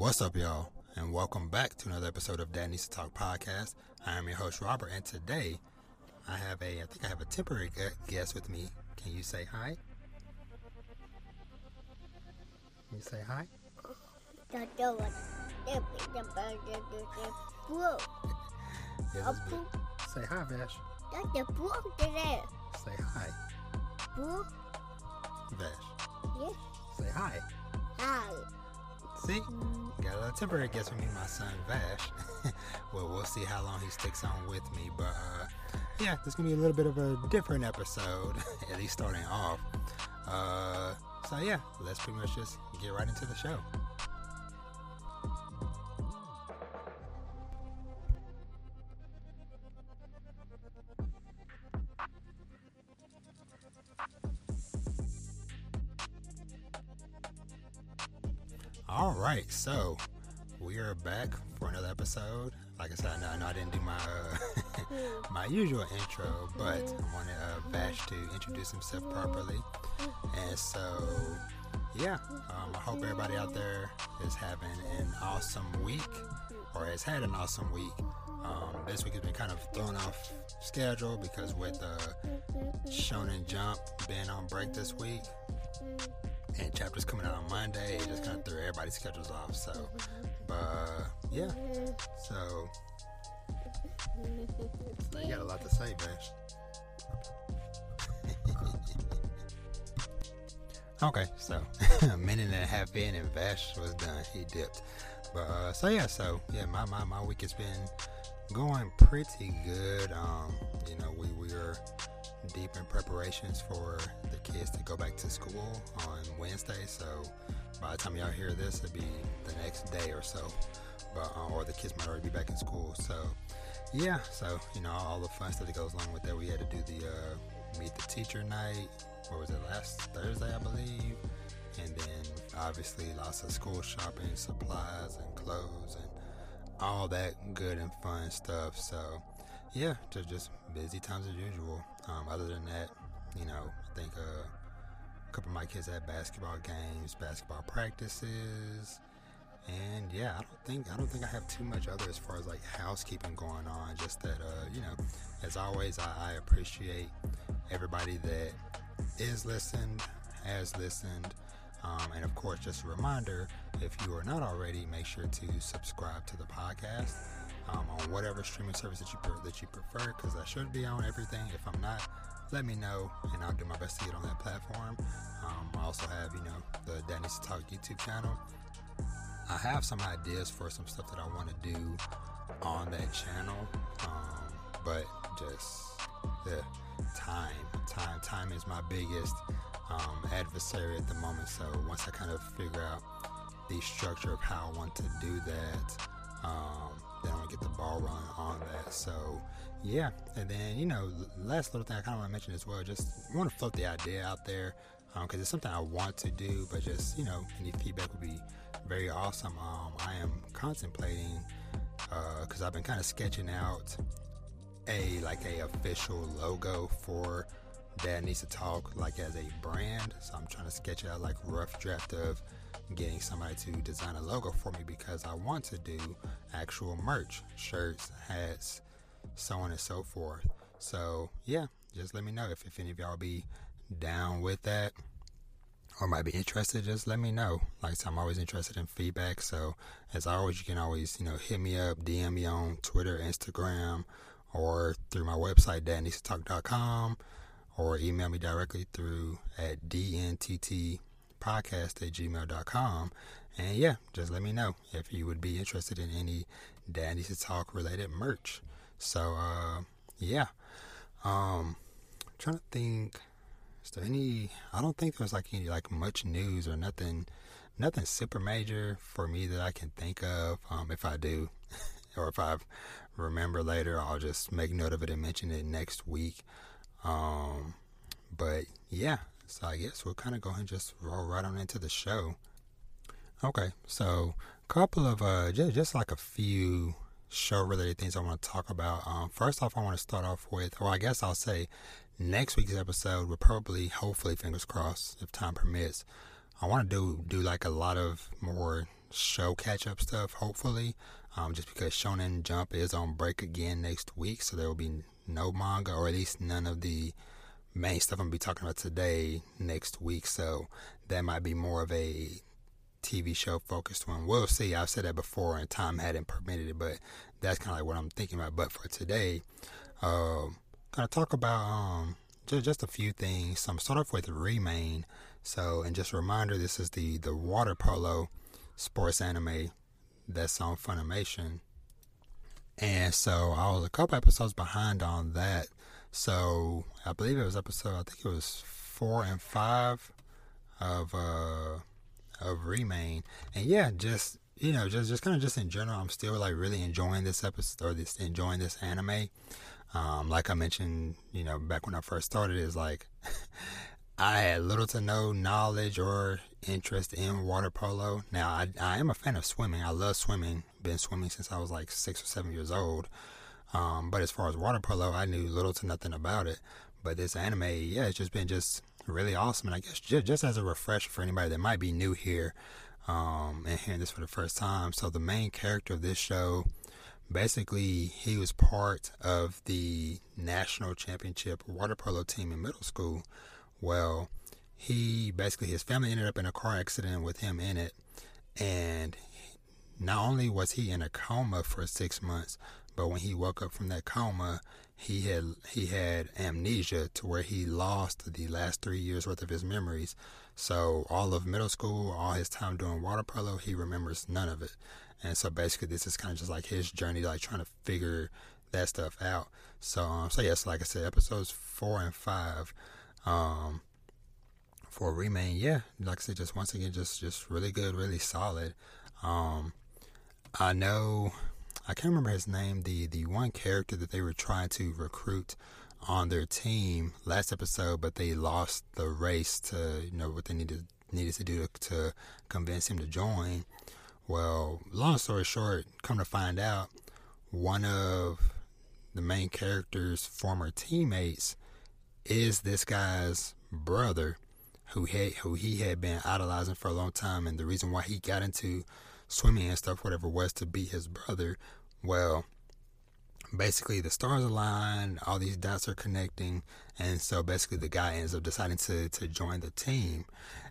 What's up, y'all? And welcome back to another episode of Dad Needs to Talk podcast. I am your host, Robert, and today I have a, I think I have a temporary guest with me. Can you say hi? Can you say hi? Yes, say hi, Vash. Say hi. Vash. Yes. Say hi. Hi. See? Got a little temporary guest with me, my son Vash. well, we'll see how long he sticks on with me. But uh, yeah, this is to be a little bit of a different episode, at least starting off. Uh, so yeah, let's pretty much just get right into the show. For another episode. Like I said, I know, I, know I didn't do my uh, my usual intro, but I wanted uh, Vash to introduce himself properly. And so, yeah, um, I hope everybody out there is having an awesome week or has had an awesome week. Um, this week has been kind of thrown off schedule because with uh, Shonen Jump being on break this week, and chapters coming out on Monday. It just kind of threw everybody's schedules off. So, but yeah. So, you got a lot to say, Vash. okay, so a minute and a half in, and Vash was done. He dipped. But uh, so yeah, so yeah, my, my my week has been going pretty good. Um, you know, we we are deep in preparations for the kids to go back to school on Wednesday. So by the time y'all hear this, it'll be the next day or so. But uh, or the kids might already be back in school. So yeah, so you know all the fun stuff that goes along with that. We had to do the uh, meet the teacher night. What was it last Thursday, I believe? And then obviously lots of school shopping, supplies, and clothes, and all that good and fun stuff. So yeah, just just busy times as usual. Um, other than that, you know, I think uh, a couple of my kids had basketball games, basketball practices, and yeah, I don't think I don't think I have too much other as far as like housekeeping going on. Just that, uh, you know, as always, I, I appreciate everybody that is listened, has listened. Um, and of course, just a reminder if you are not already, make sure to subscribe to the podcast um, on whatever streaming service that you that you prefer because I should be on everything. If I'm not, let me know and I'll do my best to get on that platform. Um, I also have you know the Dad Needs Talk YouTube channel. I have some ideas for some stuff that I want to do on that channel, um, but just the time, time, time is my biggest um, adversary at the moment. So once I kind of figure out the structure of how I want to do that, um, then I'm gonna get the ball rolling on that. So yeah, and then you know, last little thing I kind of want to mention as well. Just want to float the idea out there because um, it's something I want to do, but just you know, any feedback would be very awesome. Um, I am contemplating because uh, I've been kind of sketching out a like a official logo for Dad Needs to Talk like as a brand. So I'm trying to sketch out like rough draft of getting somebody to design a logo for me because I want to do actual merch, shirts, hats, so on and so forth. So yeah, just let me know if, if any of y'all be down with that or might be interested, just let me know. Like said, I'm always interested in feedback. So as always, you can always, you know, hit me up, DM me on Twitter, Instagram, or through my website, dadneedstotalk.com, or email me directly through at dntt podcast at gmail.com. And yeah, just let me know if you would be interested in any Dad Needs to Talk related merch. So, uh, yeah. Um, I'm trying to think. Is there any? I don't think there's like any like much news or nothing, nothing super major for me that I can think of. Um, if I do, or if I remember later, I'll just make note of it and mention it next week. Um, but yeah, so I guess we'll kind of go ahead and just roll right on into the show. Okay, so a couple of uh, just just like a few show related things I want to talk about. Um, first off, I want to start off with, or I guess I'll say, next week's episode will probably, hopefully, fingers crossed, if time permits. I want to do do like a lot of more show catch up stuff, hopefully. Um, just because Shonen Jump is on break again next week, so there will be no manga, or at least none of the main stuff I'm gonna be talking about today next week. So that might be more of a TV show focused one. We'll see. I've said that before, and time hadn't permitted it, but that's kind of like what I'm thinking about. But for today, um, gonna talk about um, just just a few things. So I'm start off with Remain. So, and just a reminder, this is the the water polo sports anime that's on Funimation. And so I was a couple episodes behind on that. So I believe it was episode, I think it was four and five of uh of Remain. And yeah, just you know, just just kind of just in general, I'm still like really enjoying this episode or this enjoying this anime. Um, like I mentioned, you know, back when I first started, is like I had little to no knowledge or interest in water polo. Now, I, I am a fan of swimming. I love swimming. Been swimming since I was like six or seven years old. Um, but as far as water polo, I knew little to nothing about it. But this anime, yeah, it's just been just really awesome. And I guess just, just as a refresher for anybody that might be new here um, and hearing this for the first time. So the main character of this show, basically, he was part of the national championship water polo team in middle school. Well, he basically his family ended up in a car accident with him in it, and not only was he in a coma for six months, but when he woke up from that coma, he had he had amnesia to where he lost the last three years worth of his memories. So all of middle school, all his time doing water polo, he remembers none of it. And so basically, this is kind of just like his journey, like trying to figure that stuff out. So, um, so yes, like I said, episodes four and five um, for Remain, yeah, like I said, just once again, just just really good, really solid. Um, I know I can't remember his name. The the one character that they were trying to recruit on their team last episode, but they lost the race to you know what they needed needed to do to, to convince him to join. Well, long story short, come to find out, one of the main character's former teammates is this guy's brother who had who he had been idolizing for a long time and the reason why he got into swimming and stuff whatever it was to beat his brother well basically the stars align all these dots are connecting and so basically the guy ends up deciding to to join the team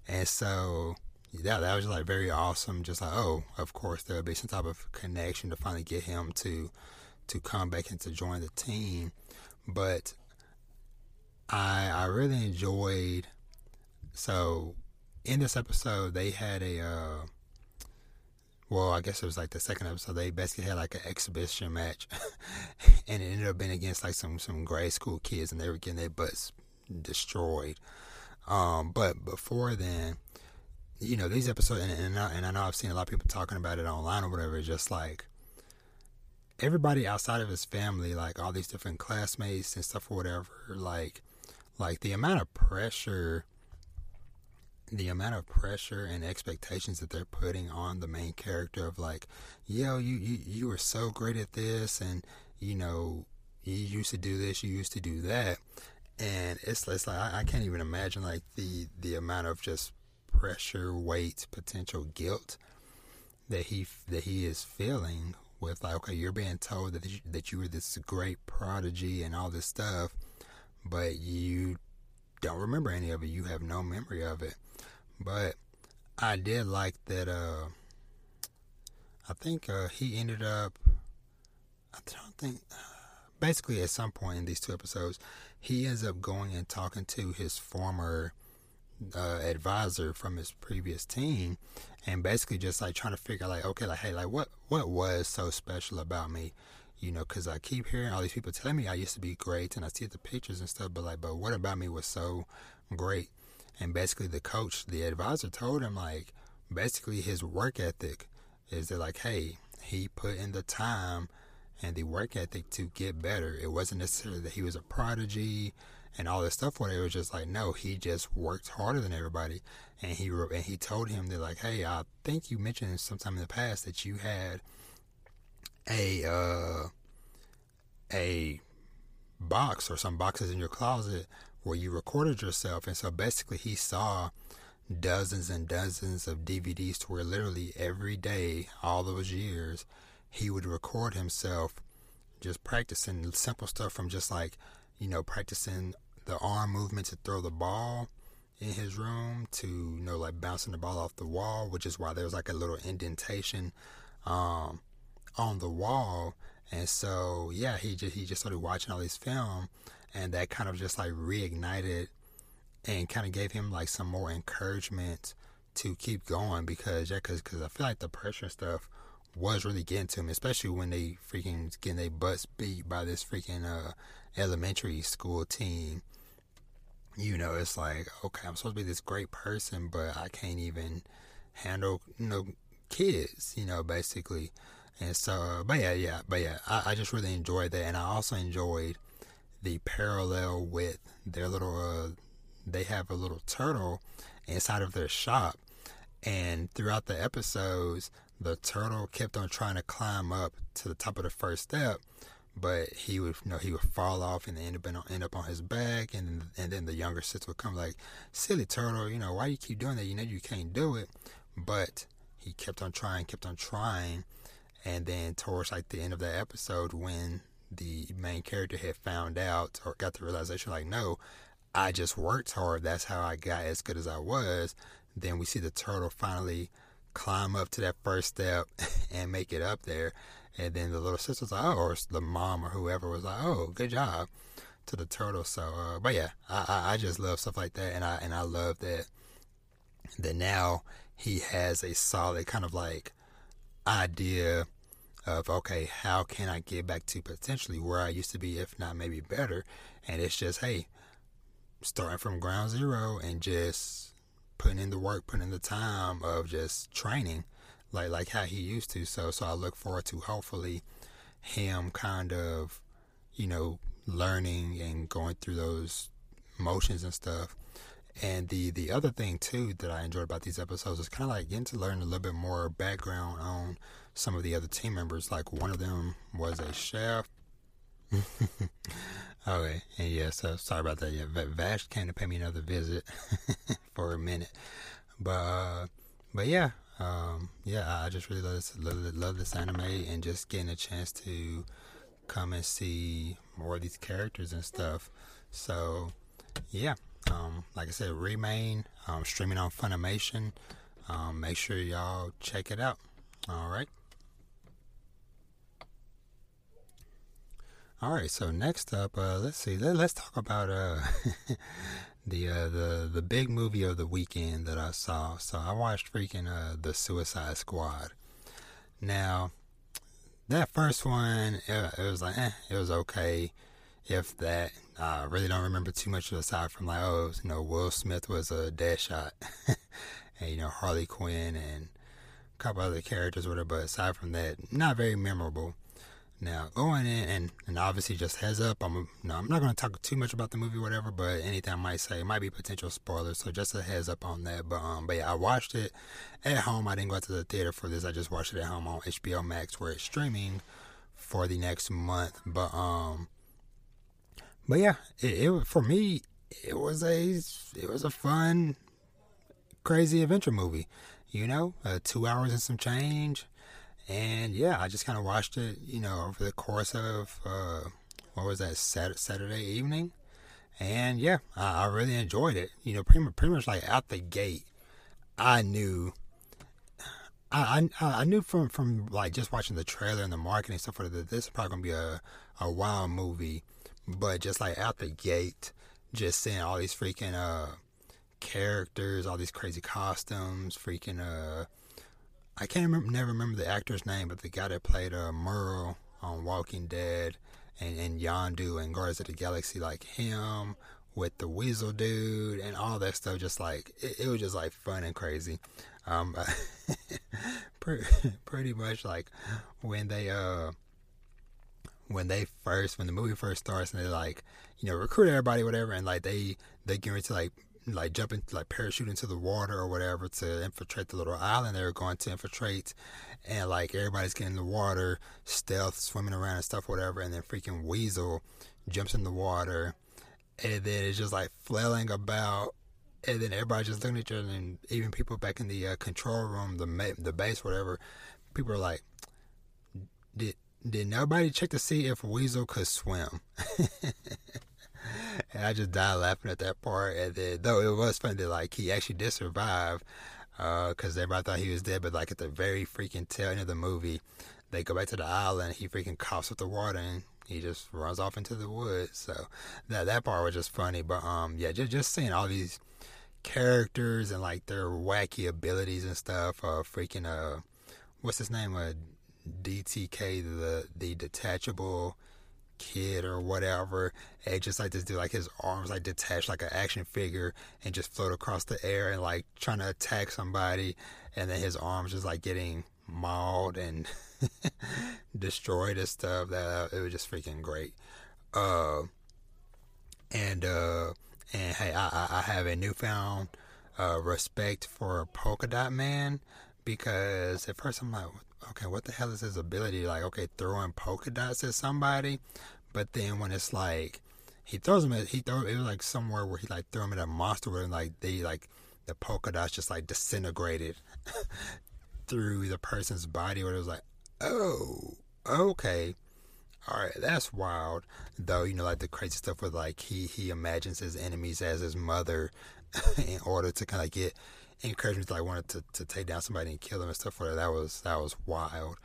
and so yeah that was like very awesome just like oh of course there'll be some type of connection to finally get him to to come back and to join the team but I I really enjoyed. So in this episode, they had a. Uh, well, I guess it was like the second episode. They basically had like an exhibition match, and it ended up being against like some some grade school kids, and they were getting their butts destroyed. Um, but before then, you know, these episodes, and, and, I, and I know I've seen a lot of people talking about it online or whatever. Just like everybody outside of his family, like all these different classmates and stuff or whatever, like like the amount of pressure the amount of pressure and expectations that they're putting on the main character of like yo oh, you you, you were so great at this and you know you used to do this you used to do that. And it's, it's like I, I can't even imagine like the the amount of just pressure weight potential guilt that he that he is feeling with like okay you're being told that you, that you were this great prodigy and all this stuff but you don't remember any of it. You have no memory of it. But I did like that. Uh, I think uh, he ended up. I don't think. Uh, Basically, at some point in these two episodes, he ends up going and talking to his former uh, advisor from his previous team, and basically just like trying to figure like, okay, like, hey, like, what what was so special about me? You know, because I keep hearing all these people telling me I used to be great, and I see the pictures and stuff, but like, but what about me was so great? And basically, the coach, the advisor, told him like, basically, his work ethic is that like, hey, he put in the time and the work ethic to get better. It wasn't necessarily that he was a prodigy and all this stuff. What it was just like, no, he just worked harder than everybody. And he and he told him that like, hey, I think you mentioned sometime in the past that you had a uh, a box or some boxes in your closet where you recorded yourself, and so basically he saw dozens and dozens of DVDs to where literally every day, all those years, he would record himself just practicing simple stuff from just like, you know, practicing the arm movement to throw the ball in his room to, you know, like bouncing the ball off the wall, which is why there's like a little indentation um, on the wall. And so, yeah, he just, he just started watching all these film and that kind of just like reignited and kind of gave him like some more encouragement to keep going because yeah, cause, cause I feel like the pressure stuff was really getting to him, especially when they freaking getting their butts beat by this freaking uh, elementary school team. You know, it's like okay, I'm supposed to be this great person, but I can't even handle you know kids. You know, basically. And so, but yeah, yeah, but yeah, I, I just really enjoyed that, and I also enjoyed the parallel with their little uh, they have a little turtle inside of their shop. And throughout the episodes, the turtle kept on trying to climb up to the top of the first step, but he would, you know, he would fall off and end up on, end up on his back, and and then the younger sister would come like, "Silly turtle, you know, why you keep doing that? You know you can't do it." But he kept on trying, kept on trying, and then towards like the end of the episode, when the main character had found out or got the realization, like, no, I just worked hard. That's how I got as good as I was. Then we see the turtle finally climb up to that first step and make it up there. And then the little sister's like, oh, or the mom or whoever was like, oh, good job to the turtle. So, uh, but yeah, I, I just love stuff like that. And I, and I love that, that now he has a solid kind of like idea of, okay, how can I get back to potentially where I used to be, if not maybe better? And it's just, hey, starting from ground zero and just putting in the work, putting in the time of just training, like like how he used to. So so I look forward to hopefully him kind of, you know, learning and going through those motions and stuff. And the the other thing too that I enjoyed about these episodes is kind of like getting to learn a little bit more background on some of the other team members. Like one of them was a chef. Okay, and yeah, so sorry about that. Yeah, Vash came to pay me another visit for a minute, but uh, but yeah, um, yeah, I just really love this, love, love this anime and just getting a chance to come and see more of these characters and stuff. So yeah, um, like I said, Remain um, streaming on Funimation. Um, make sure y'all check it out. All right. All right, so next up, uh, let's see. Let, us talk about uh, the uh, the the big movie of the weekend that I saw. So I watched freaking uh, the Suicide Squad. Now, that first one, it, it was like, eh, it was okay. If that, I really don't remember too much aside from like, oh, you know, Will Smith was a dead shot, and you know Harley Quinn and a couple other characters, whatever. But aside from that, not very memorable. Now, going in and, and obviously just heads up, I'm no, I'm not going to talk too much about the movie, whatever. But anything I might say might be potential spoilers, so just a heads up on that. But um, but yeah, I watched it at home. I didn't go out to the theater for this. I just watched it at home on HBO Max, where it's streaming for the next month. But um, but yeah, it, it for me, it was a it was a fun, crazy adventure movie. You know, uh, two hours and some change and yeah, I just kind of watched it, you know, over the course of uh, what was that Saturday evening, and yeah, I, I really enjoyed it. You know, pretty pretty much like out the gate, I knew. I, I, I knew from, from like just watching the trailer and the marketing stuff for that this is probably gonna be a, a wild movie, but just like out the gate, just seeing all these freaking uh characters, all these crazy costumes, freaking uh I can't remember, never remember the actor's name, but the guy that played uh, Merle on Walking Dead and, and Yondu and Guardians of the Galaxy, like him with the Weasel dude and all that stuff, just like it, it was just like fun and crazy. Um, pretty, pretty much like when they uh when they first when the movie first starts and they like you know recruit everybody whatever and like they they get into like like jumping, like parachute into the water or whatever to infiltrate the little island they're going to infiltrate, and like everybody's getting in the water, stealth, swimming around and stuff, whatever, and then freaking Weasel jumps in the water, and then it's just like flailing about and then everybody's just looking at other, and even people back in the uh, control room, the the base, whatever. People are like, "Did did nobody check to see if Weasel could swim?" and I just died laughing at that part. And then, though it was funny that like he actually did survive, because uh, everybody thought he was dead, but like at the very freaking tail end of the movie, they go back to the island. He freaking coughs with the water and he just runs off into the woods. So that that part was just funny. But um, yeah, just just seeing all these characters and like their wacky abilities and stuff. Uh, freaking uh, what's his name? Uh, DTK, the the detachable kid or whatever. And just like this dude, like his arms like detached like an action figure and just float across the air and like trying to attack somebody. And then his arms just like getting mauled and destroyed and stuff. That it was just freaking great. Uh, and uh, and hey, I, I have a newfound uh, respect for Polka Dot Man because at first I'm like, okay, what the hell is his ability? Like, okay, throwing polka dots at somebody, but then when it's like he throws them at he throw it was like somewhere where he like threw them at a monster where like they like the polka dots just like disintegrated through the person's body where it was like oh okay all right that's wild though you know like the crazy stuff with like he he imagines his enemies as his mother in order to kind of get encouragement to like wanted to, to take down somebody and kill them and stuff like that. That was that was wild.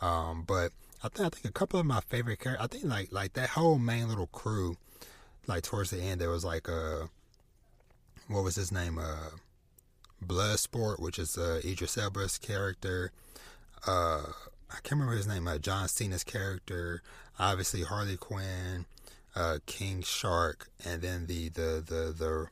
Um, but I think I think a couple of my favorite characters. I think like like that whole main little crew. Like towards the end, there was like a what was his name? Uh, Bloodsport, which is uh, Idris Elba's character. Uh, I can't remember his name. Uh, John Cena's character. Obviously Harley Quinn, uh, King Shark, and then the the the the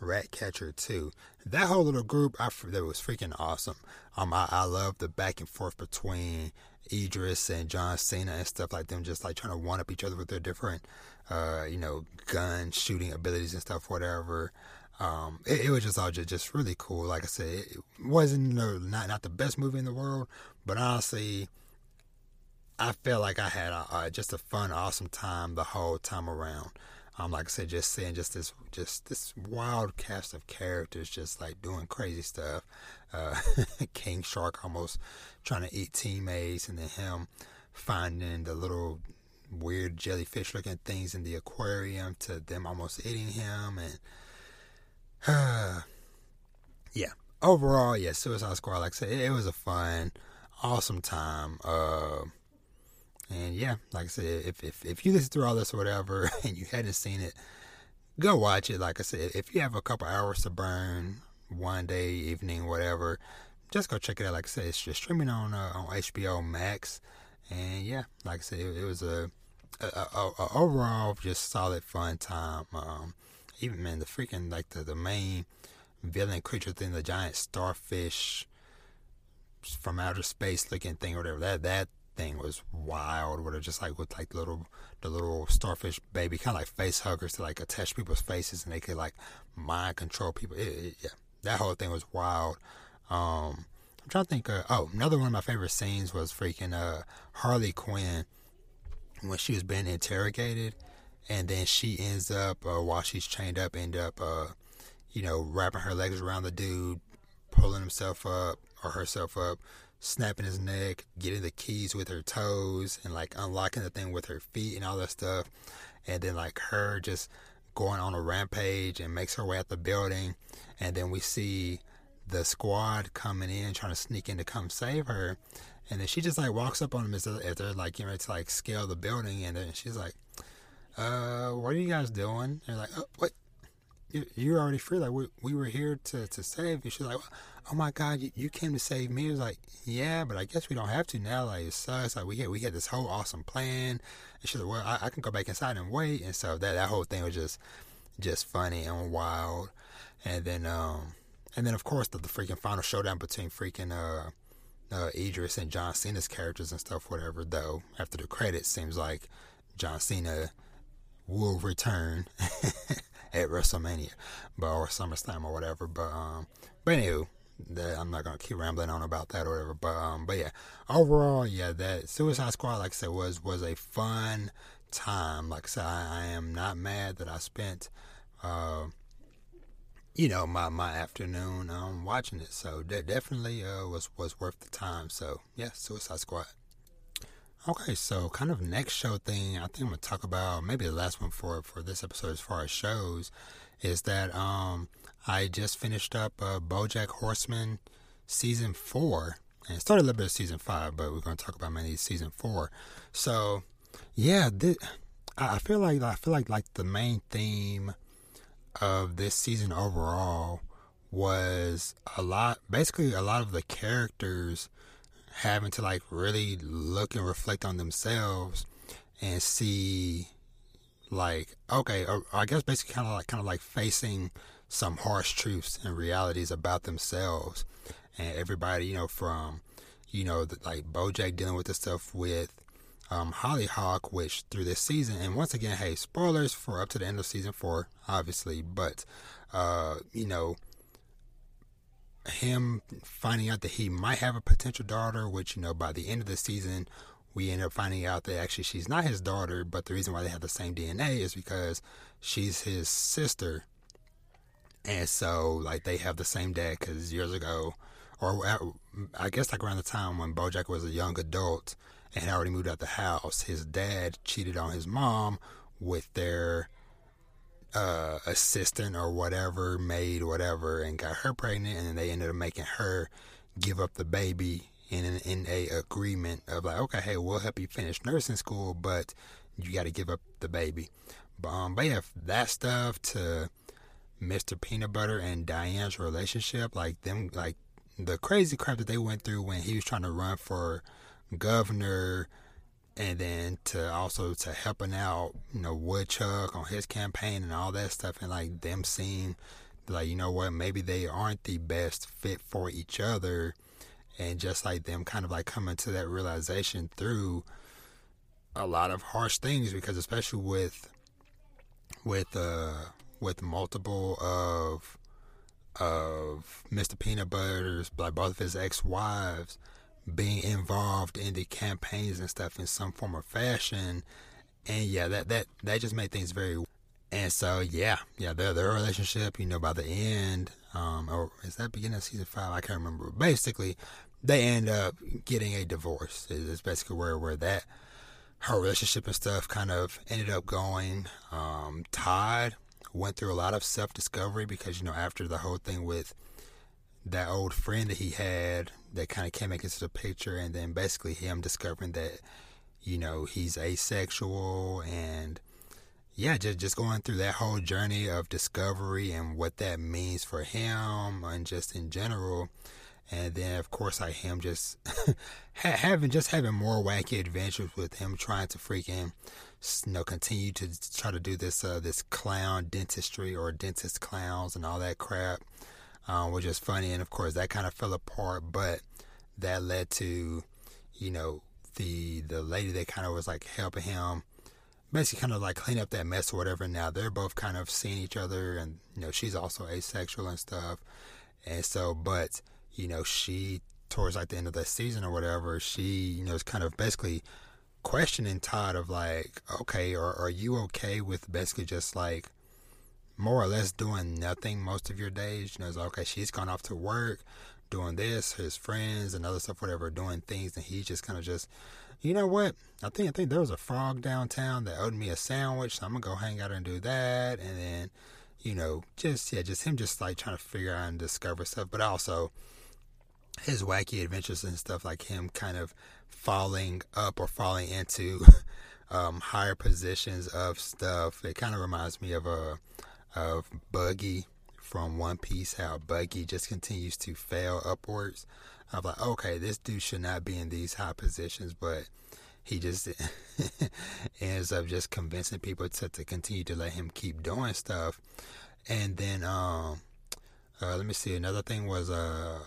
Ratcatcher too. That whole little group, I that was freaking awesome. Um, I, I love the back and forth between Idris and John Cena and stuff like them, just like trying to one up each other with their different, uh, you know, gun shooting abilities and stuff, whatever. Um, it, it, was just all just, just really cool. Like I said, it wasn't know, not not the best movie in the world, but honestly, I felt like I had a, a, just a fun, awesome time the whole time around. Um, like I said, just seeing just this just this wild cast of characters just like doing crazy stuff. Uh, King Shark almost trying to eat teammates, and then him finding the little weird jellyfish looking things in the aquarium to them almost eating him and uh, yeah overall yeah suicide squad like i said it, it was a fun awesome time uh and yeah, like I said, if, if, if you listen through all this or whatever and you hadn't seen it, go watch it. Like I said, if you have a couple hours to burn, one day, evening, whatever, just go check it out. Like I said, it's just streaming on uh, on HBO Max. And yeah, like I said, it, it was a, a, a, a, overall just solid fun time. Um, even man, the freaking like the, the main villain creature thing, the giant starfish from outer space looking thing or whatever. That that thing was wild. Where they're just like with like little the little starfish baby, kind of like face huggers to like attach people's faces, and they could like mind control people. It, it, yeah, that whole thing was wild. Um, I'm trying to think. Uh, oh, another one of my favorite scenes was freaking uh, Harley Quinn when she was being interrogated, and then she ends up uh, while she's chained up, end up uh, you know wrapping her legs around the dude, pulling himself up or herself up snapping his neck, getting the keys with her toes, and like unlocking the thing with her feet and all that stuff. And then like her just going on a rampage and makes her way out the building. And then we see the squad coming in, trying to sneak in to come save her. And then she just like walks up on them as they're like getting ready to like scale the building. And then she's like, uh, what are you guys doing? And they're like, oh, what? You're already free. Like, we, we were here to, to save you. She's like, oh my God, you, you came to save me. It was like, yeah, but I guess we don't have to now. Like, it sucks. Like, we had, we had this whole awesome plan. And she's like, well, I, I can go back inside and wait. And so that, that whole thing was just, just funny and wild. And then, um, and then of course the, the freaking final showdown between freaking, uh, uh, Idris and John Cena's characters and stuff, whatever, though, after the credits, seems like John Cena will return at WrestleMania, but or SummerSlam or whatever. But um, but anywho, that I'm not gonna keep rambling on about that or whatever. But um, but yeah, overall, yeah, that Suicide Squad, like I said, was was a fun time. Like I said, I, I am not mad that I spent uh, you know my my afternoon um watching it. So that definitely uh was was worth the time. So yeah, Suicide Squad. Okay, so kind of next show thing I think I'm gonna talk about maybe the last one for for this episode as far as shows is that um I just finished up uh, BoJack Horseman season four and started a little bit of season five, but we're gonna talk about mainly season four. So yeah, this, I feel like I feel like like the main theme of this season overall was a lot basically a lot of the characters having to like really look and reflect on themselves and see like okay or, I guess basically kind of like kind of like facing some harsh truths and realities about themselves and everybody you know from you know the, like Bojack dealing with the stuff with um, Hollyhock, which through this season, and once again, hey, spoilers for up to the end of season four, obviously, but uh, you know, him finding out that he might have a potential daughter, which you know, by the end of the season, we end up finding out that actually she's not his daughter, but the reason why they have the same DNA is because she's his sister, and so like they have the same dad because years ago, or uh, I guess like around the time when BoJack was a young adult and had already moved out the house. His dad cheated on his mom with their uh, assistant or whatever, maid, whatever, and got her pregnant, and then they ended up making her give up the baby in an, in a agreement of like, okay, hey, we'll help you finish nursing school, but you got to give up the baby. But, um, but yeah, that stuff to Mr. Peanut Butter and Diane's relationship, like them, like the crazy crap that they went through when he was trying to run for governor and then to also to helping out, you know, Woodchuck on his campaign and all that stuff and like them seeing like, you know what, maybe they aren't the best fit for each other and just like them kind of like coming to that realization through a lot of harsh things because especially with with uh with multiple of of Mr. Peanut Butter's like both of his ex wives being involved in the campaigns and stuff in some form or fashion. And yeah, that that that just made things very. And so yeah, yeah, their their relationship, you know, by the end, um, or is that beginning of season five? I can't remember. Basically, they end up getting a divorce. Is basically where where that her relationship and stuff kind of ended up going. Um, Todd went through a lot of self discovery because you know after the whole thing with that old friend that he had that kind of came into the picture, and then basically him discovering that you know he's asexual and yeah, just just going through that whole journey of discovery and what that means for him and just in general. And then of course like him just having just having more wacky adventures with him trying to freaking you know continue to try to do this uh, this clown dentistry or dentist clowns and all that crap um, which is funny. And of course, that kind of fell apart, but that led to, you know, the the lady that kind of was like helping him, basically kind of like clean up that mess or whatever. Now they're both kind of seeing each other, and you know, she's also asexual and stuff. And so, but you know, she towards like the end of the season or whatever, she you know is kind of basically questioning Todd of like, okay, or are you okay with basically just like more or less doing nothing most of your days. You know, it's like, okay, she's gone off to work, doing this, his friends and other stuff, whatever, doing things, and he's just kind of just, you know what? I think I think there was a frog downtown that owed me a sandwich, so I'm gonna go hang out and do that, and then, you know, just yeah, just him just like trying to figure out and discover stuff, but also his wacky adventures and stuff like him kind of falling up or falling into um, higher positions of stuff. It kind of reminds me of a of Buggy from One Piece, how Buggy just continues to fail upwards. I'm like, okay, this dude should not be in these high positions, but he just ends up just convincing people to, to continue to let him keep doing stuff. And then, um, uh, let me see, another thing was, uh,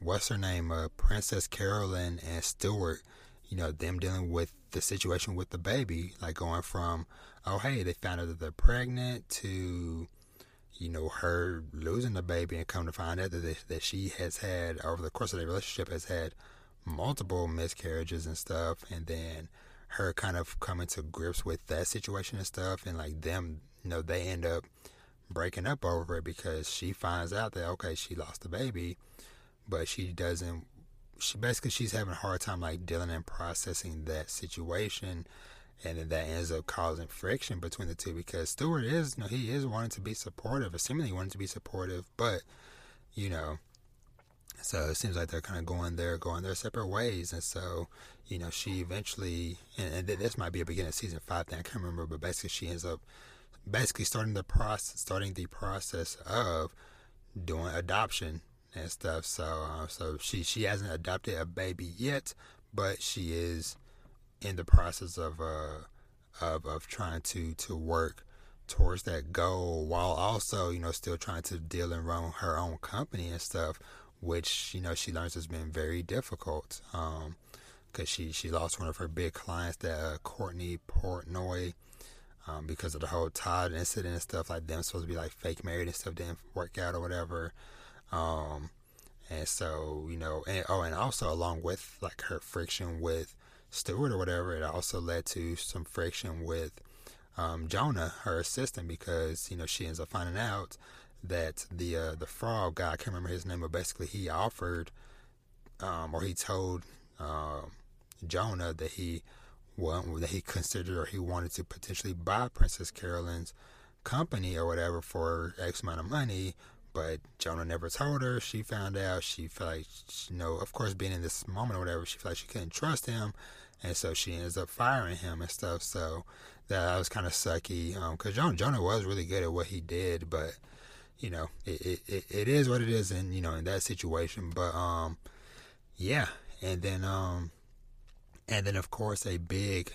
what's her name? Uh, Princess Carolyn and Stewart, you know, them dealing with the situation with the baby, like going from oh hey, they found out that they're pregnant to you know her losing the baby and come to find out that they, that she has had over the course of their relationship has had multiple miscarriages and stuff, and then her kind of coming to grips with that situation and stuff, and like them, you know, they end up breaking up over it because she finds out that okay she lost the baby, but she doesn't. She basically she's having a hard time like dealing and processing that situation, and then that ends up causing friction between the two because Stewart is you know he is wanting to be supportive, or seemingly wanting to be supportive, but you know. So it seems like they're kind of going there, going their separate ways, and so you know she eventually, and, and this might be a beginning of season five thing I can't remember, but basically she ends up basically starting the process, starting the process of doing adoption and stuff. So, uh, so she she hasn't adopted a baby yet, but she is in the process of uh of of trying to to work towards that goal while also you know still trying to deal and run her own company and stuff which you know she learns has been very difficult um because she she lost one of her big clients that uh, Courtney Portnoy um, because of the whole Todd incident and stuff like them supposed to be like fake married and stuff didn't work out or whatever. Um, and so you know, and oh, and also along with like her friction with Stewart or whatever, it also led to some friction with um, Jonah, her assistant, because you know she ends up finding out that the uh, the frog guy, I can't remember his name, but basically he offered um, or he told um, Jonah that he that he considered or he wanted to potentially buy Princess Carolyn's company or whatever for X amount of money. But Jonah never told her. She found out. She felt like, you know, of course, being in this moment or whatever, she felt like she couldn't trust him. And so she ends up firing him and stuff. So that was kind of sucky. Because um, Jonah, was really good at what he did. But, you know, it, it, it is what it is in, you know, in that situation. But, um, yeah. And then, um, and then, of course, a big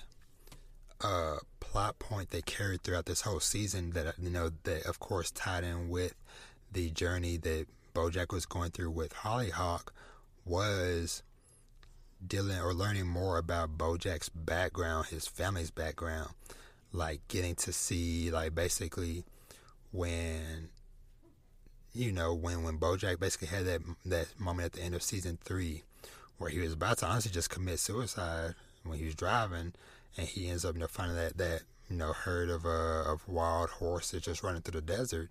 uh, plot point they carried throughout this whole season that, you know, that of course tied in with the journey that Bojack was going through with Hollyhock was dealing or learning more about Bojack's background, his family's background, like getting to see, like, basically when you know when when Bojack basically had that that moment at the end of season three where he was about to honestly just commit suicide when he was driving, and he ends up you know finding that that you know herd of uh, of wild horses just running through the desert,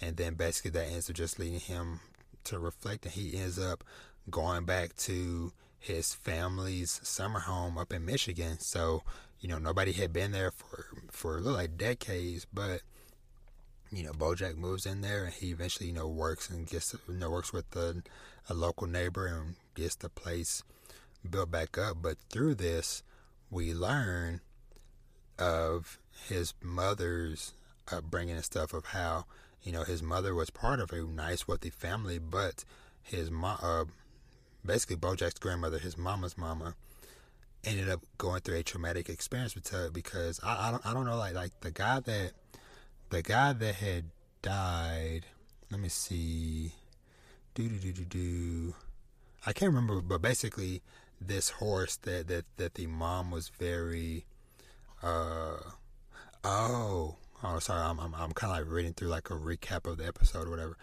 and then basically that ends up just leading him to reflect, and he ends up going back to his family's summer home up in Michigan. So you know nobody had been there for for a little like decades, but you know, Bojack moves in there and he eventually, you know, works and gets, you know, works with the, a local neighbor and gets the place built back up. But through this, we learn of his mother's upbringing and stuff of how, you know, his mother was part of a nice, wealthy family, but his mom, uh, basically Bojack's grandmother, his mama's mama, ended up going through a traumatic experience with her because I, I don't, I don't know, like, like the guy that, the guy that had died, let me see. Do do do do do. I can't remember, but basically, this horse that that that the mom was very. Uh, oh, oh, sorry. I'm I'm, I'm kind of like reading through like a recap of the episode or whatever.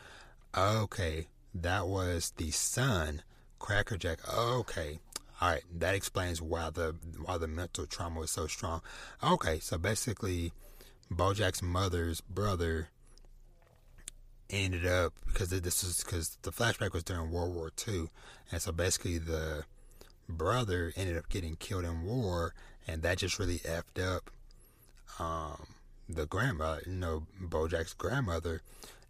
Okay, that was the son, Crackerjack. Okay, all right, that explains why the why the mental trauma was so strong. Okay, so basically, Bojack's mother's brother ended up because this was because the flashback was during World War II, and so basically the brother ended up getting killed in war, and that just really effed up um, the grandma, you know, Bojack's grandmother,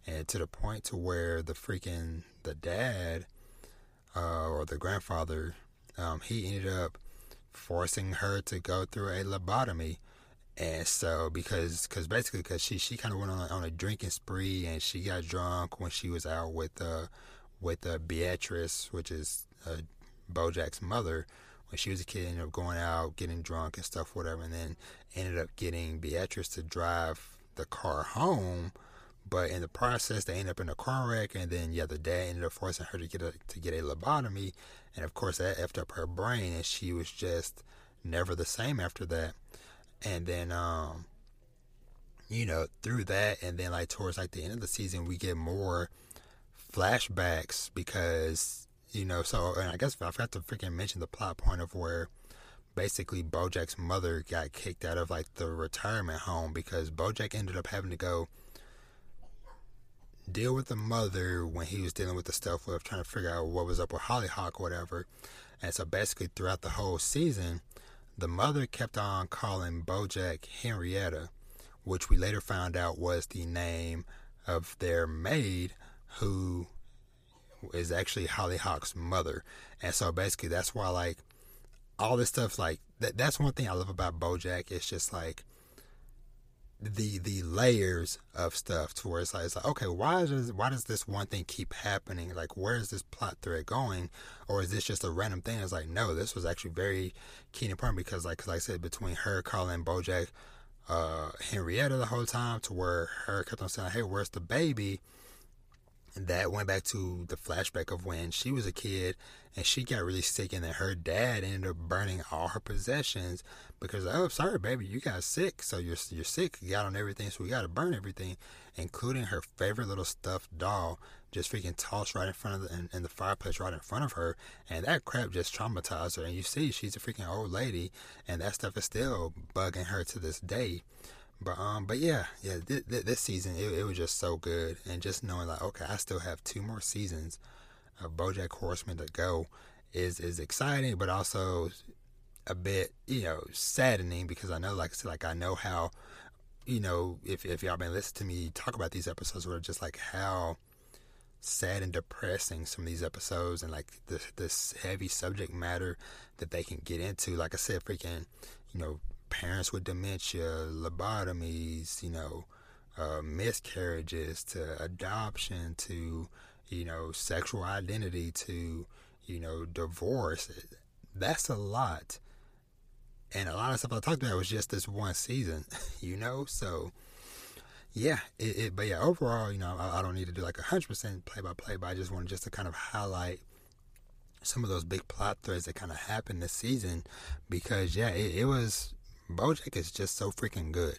and to the point to where the freaking the dad uh, or the grandfather, um, he ended up forcing her to go through a lobotomy. And so because cause basically because she she kind of went on a, on a drinking spree and she got drunk when she was out with uh with uh, Beatrice which is uh, Bojack's mother when she was a kid ended up going out getting drunk and stuff whatever and then ended up getting Beatrice to drive the car home but in the process they ended up in a car wreck and then yeah the dad ended up forcing her to get a to get a lobotomy and of course that effed up her brain and she was just never the same after that. And then um you know through that and then like towards like the end of the season we get more flashbacks because you know so and i guess i forgot to freaking mention the plot point of where basically bojack's mother got kicked out of like the retirement home because bojack ended up having to go deal with the mother when he was dealing with the stuff with trying to figure out what was up with Hollyhock or whatever. And so basically throughout the whole season, the mother kept on calling Bojack Henrietta, which we later found out was the name of their maid who is actually Hollyhock's mother. And so basically that's why like all this stuff like that that's one thing I love about Bojack. It's just like the the layers of stuff to where it's like, it's like okay why does why does this one thing keep happening? Like where is this plot thread going? Or is this just a random thing? It's like no this was actually very key and important because like cause like I said between her calling Bojack uh, Henrietta the whole time to where her kept on saying hey where's the baby that went back to the flashback of when she was a kid and she got really sick and then her dad ended up burning all her possessions because oh sorry baby you got sick. So you're you're sick you got on everything so we got to burn everything including her favorite little stuffed doll just freaking tossed right in front of the in, in the fireplace right in front of her. And that crap just traumatized her. And you see she's a freaking old lady and that stuff is still bugging her to this day but um, but yeah, yeah, th- th- this season it, it was just so good, and just knowing like, okay, I still have two more seasons of BoJack Horseman to go is is exciting, but also a bit you know saddening because I know, like I said, like I know how you know if if y'all been listening to me talk about these episodes, where just like how sad and depressing some of these episodes and like this this heavy subject matter that they can get into. Like I said, freaking you know parents with dementia, lobotomies, you know, uh, miscarriages, to adoption, to, you know, sexual identity, to, you know, divorce. That's a lot. And a lot of stuff I talked about was just this one season, you know? So, yeah, it, it, but yeah, overall, you know, I, I don't need to do like a 100% play by play, but I just wanted just to kind of highlight some of those big plot threads that kind of happened this season because, yeah, it, it was Bojack is just so freaking good.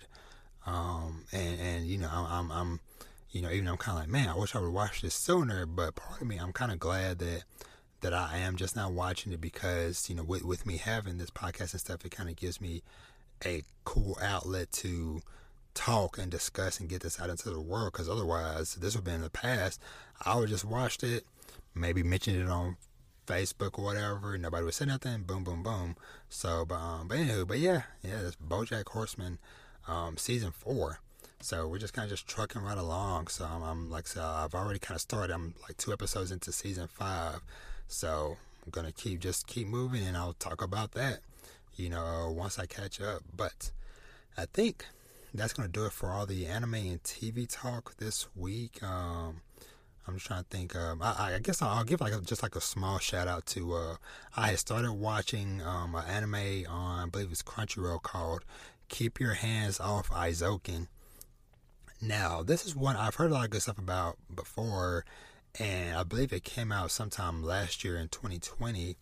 Um, and, and, you know, I'm, I'm, you know, even I'm kind of like, man, I wish I would watch this sooner, but part of me, I'm kind of glad that, that I am just now watching it because, you know, with, with me having this podcast and stuff, it kind of gives me a cool outlet to talk and discuss and get this out into the world. Because otherwise, this would be in the past. I would just watched it, maybe mentioned it on Facebook or whatever. Nobody would say nothing. Boom, boom, boom. So, but um, but anywho, but yeah, yeah, it's BoJack Horseman, um, season four. So we're just kind of just trucking right along. So I'm, I'm like, so I've already kind of started. I'm like two episodes into season five. So I'm gonna keep just keep moving, and I'll talk about that, you know, once I catch up. But I think that's gonna do it for all the anime and TV talk this week. Um, I'm just trying to think. Um, I, I, guess I'll give like a, just like a small shout out to. Uh, I had started watching um, an anime on I believe it's Crunchyroll called "Keep Your Hands Off Eizouken." Now, this is one I've heard a lot of good stuff about before, and I believe it came out sometime last year in 2020.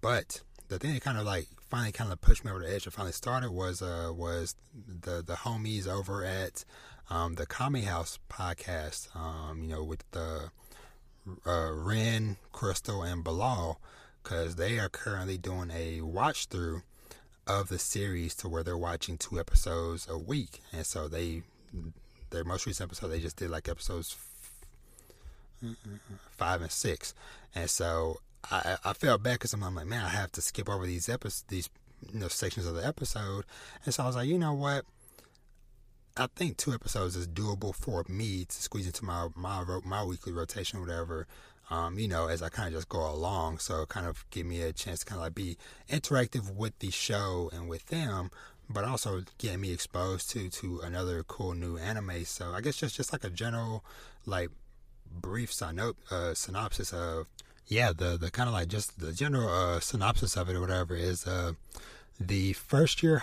But the thing that kind of like finally kind of pushed me over the edge and finally started was uh was the the homies over at um, the Kami House podcast, um, you know, with the uh, Ren, Crystal, and Bilal, because they are currently doing a watch through of the series to where they're watching two episodes a week, and so they their most recent episode they just did like episodes five and six, and so I I felt bad because I'm like man I have to skip over these episodes these you know sections of the episode, and so I was like you know what I think two episodes is doable for me to squeeze into my my my weekly rotation, or whatever. Um, you know, as I kind of just go along, so kind of give me a chance to kind of like be interactive with the show and with them, but also getting me exposed to to another cool new anime. So I guess just just like a general like brief synop- uh, synopsis of yeah the the kind of like just the general uh, synopsis of it or whatever is uh the first year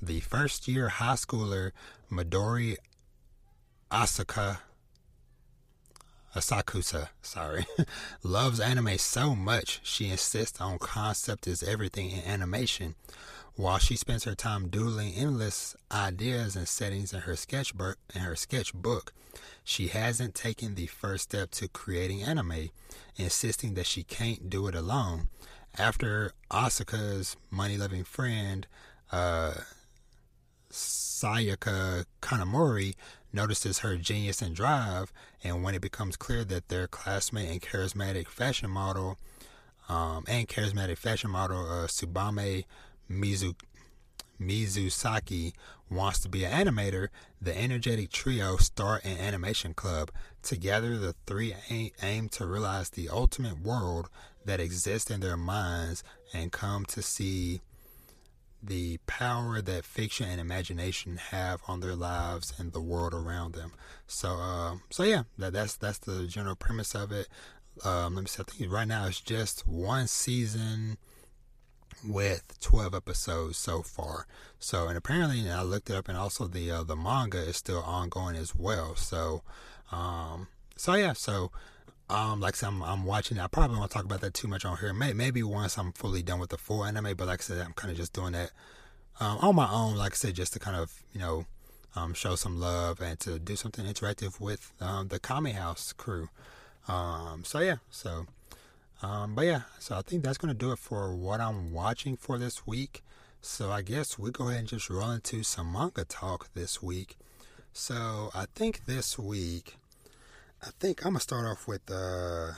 the first year high schooler Midori Asaka Asakusa, sorry, loves anime so much she insists on concept is everything in animation. While she spends her time doodling endless ideas and settings in her sketchbook, in her sketchbook, she hasn't taken the first step to creating anime, insisting that she can't do it alone. After Asuka's money-loving friend, uh, Sayaka Kanamori notices her genius and drive, and when it becomes clear that their classmate and charismatic fashion model um, and charismatic fashion model uh, Tsubame Mizu, Mizusaki wants to be an animator, the energetic trio start an animation club. Together, the three aim to realize the ultimate world that exist in their minds and come to see the power that fiction and imagination have on their lives and the world around them. So, uh, so yeah, that, that's that's the general premise of it. Um, let me see. I think right now it's just one season with 12 episodes so far. So, and apparently, I looked it up, and also the uh, the manga is still ongoing as well. So, um, so yeah, so um, like said, I'm, I'm watching. I probably won't talk about that too much on here. Maybe, maybe once I'm fully done with the full anime. But like I said, I'm kind of just doing that um, on my own. Like I said, just to kind of you know um, show some love and to do something interactive with um, the Kami House crew. Um, so yeah, so um, but yeah, so I think that's gonna do it for what I'm watching for this week. So I guess we go ahead and just roll into some manga talk this week. So I think this week I think I'm gonna start off with. Uh,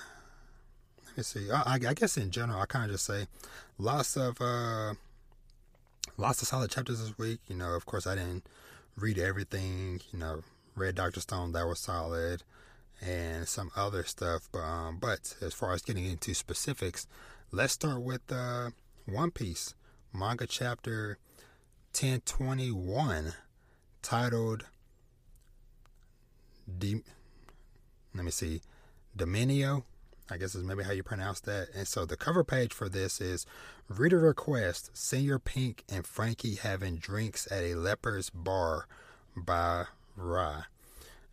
let me see. I, I guess in general, I kind of just say lots of uh, lots of solid chapters this week. You know, of course, I didn't read everything. You know, read Doctor Stone, that was solid, and some other stuff. But um, but as far as getting into specifics, let's start with uh, One Piece manga chapter 1021, titled. De- let me see, Dominio. I guess is maybe how you pronounce that. And so the cover page for this is reader request Senior Pink and Franky having drinks at a leper's bar by Ra.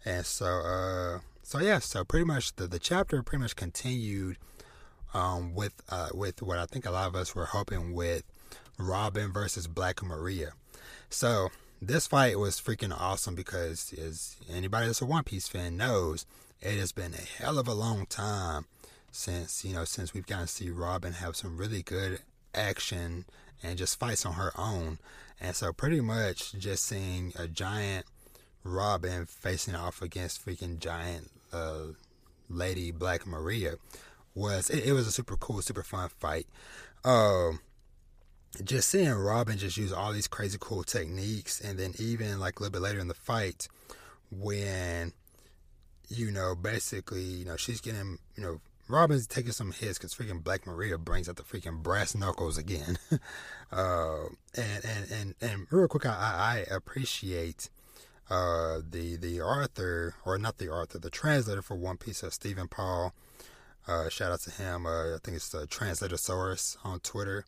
And so uh so yeah, so pretty much the, the chapter pretty much continued um with uh with what I think a lot of us were hoping with Robin versus Black Maria. So this fight was freaking awesome because as anybody that's a One Piece fan knows, it has been a hell of a long time since you know since we've gotten to see Robin have some really good action and just fights on her own. And so pretty much just seeing a giant Robin facing off against freaking giant uh, Lady Black Maria was it, it, was a super cool, super fun fight. Um, just seeing Robin just use all these crazy cool techniques, and then even like a little bit later in the fight when you know, basically, you know, she's getting, you know, Robin's taking some hits because freaking Black Maria brings out the freaking brass knuckles again. uh, and, and, and, and real quick, I, I appreciate uh, the the author, or not the author, the translator for One Piece, uh, Stephen Paul. Uh, shout out to him. Uh, I think it's the Translatorsaurus on Twitter.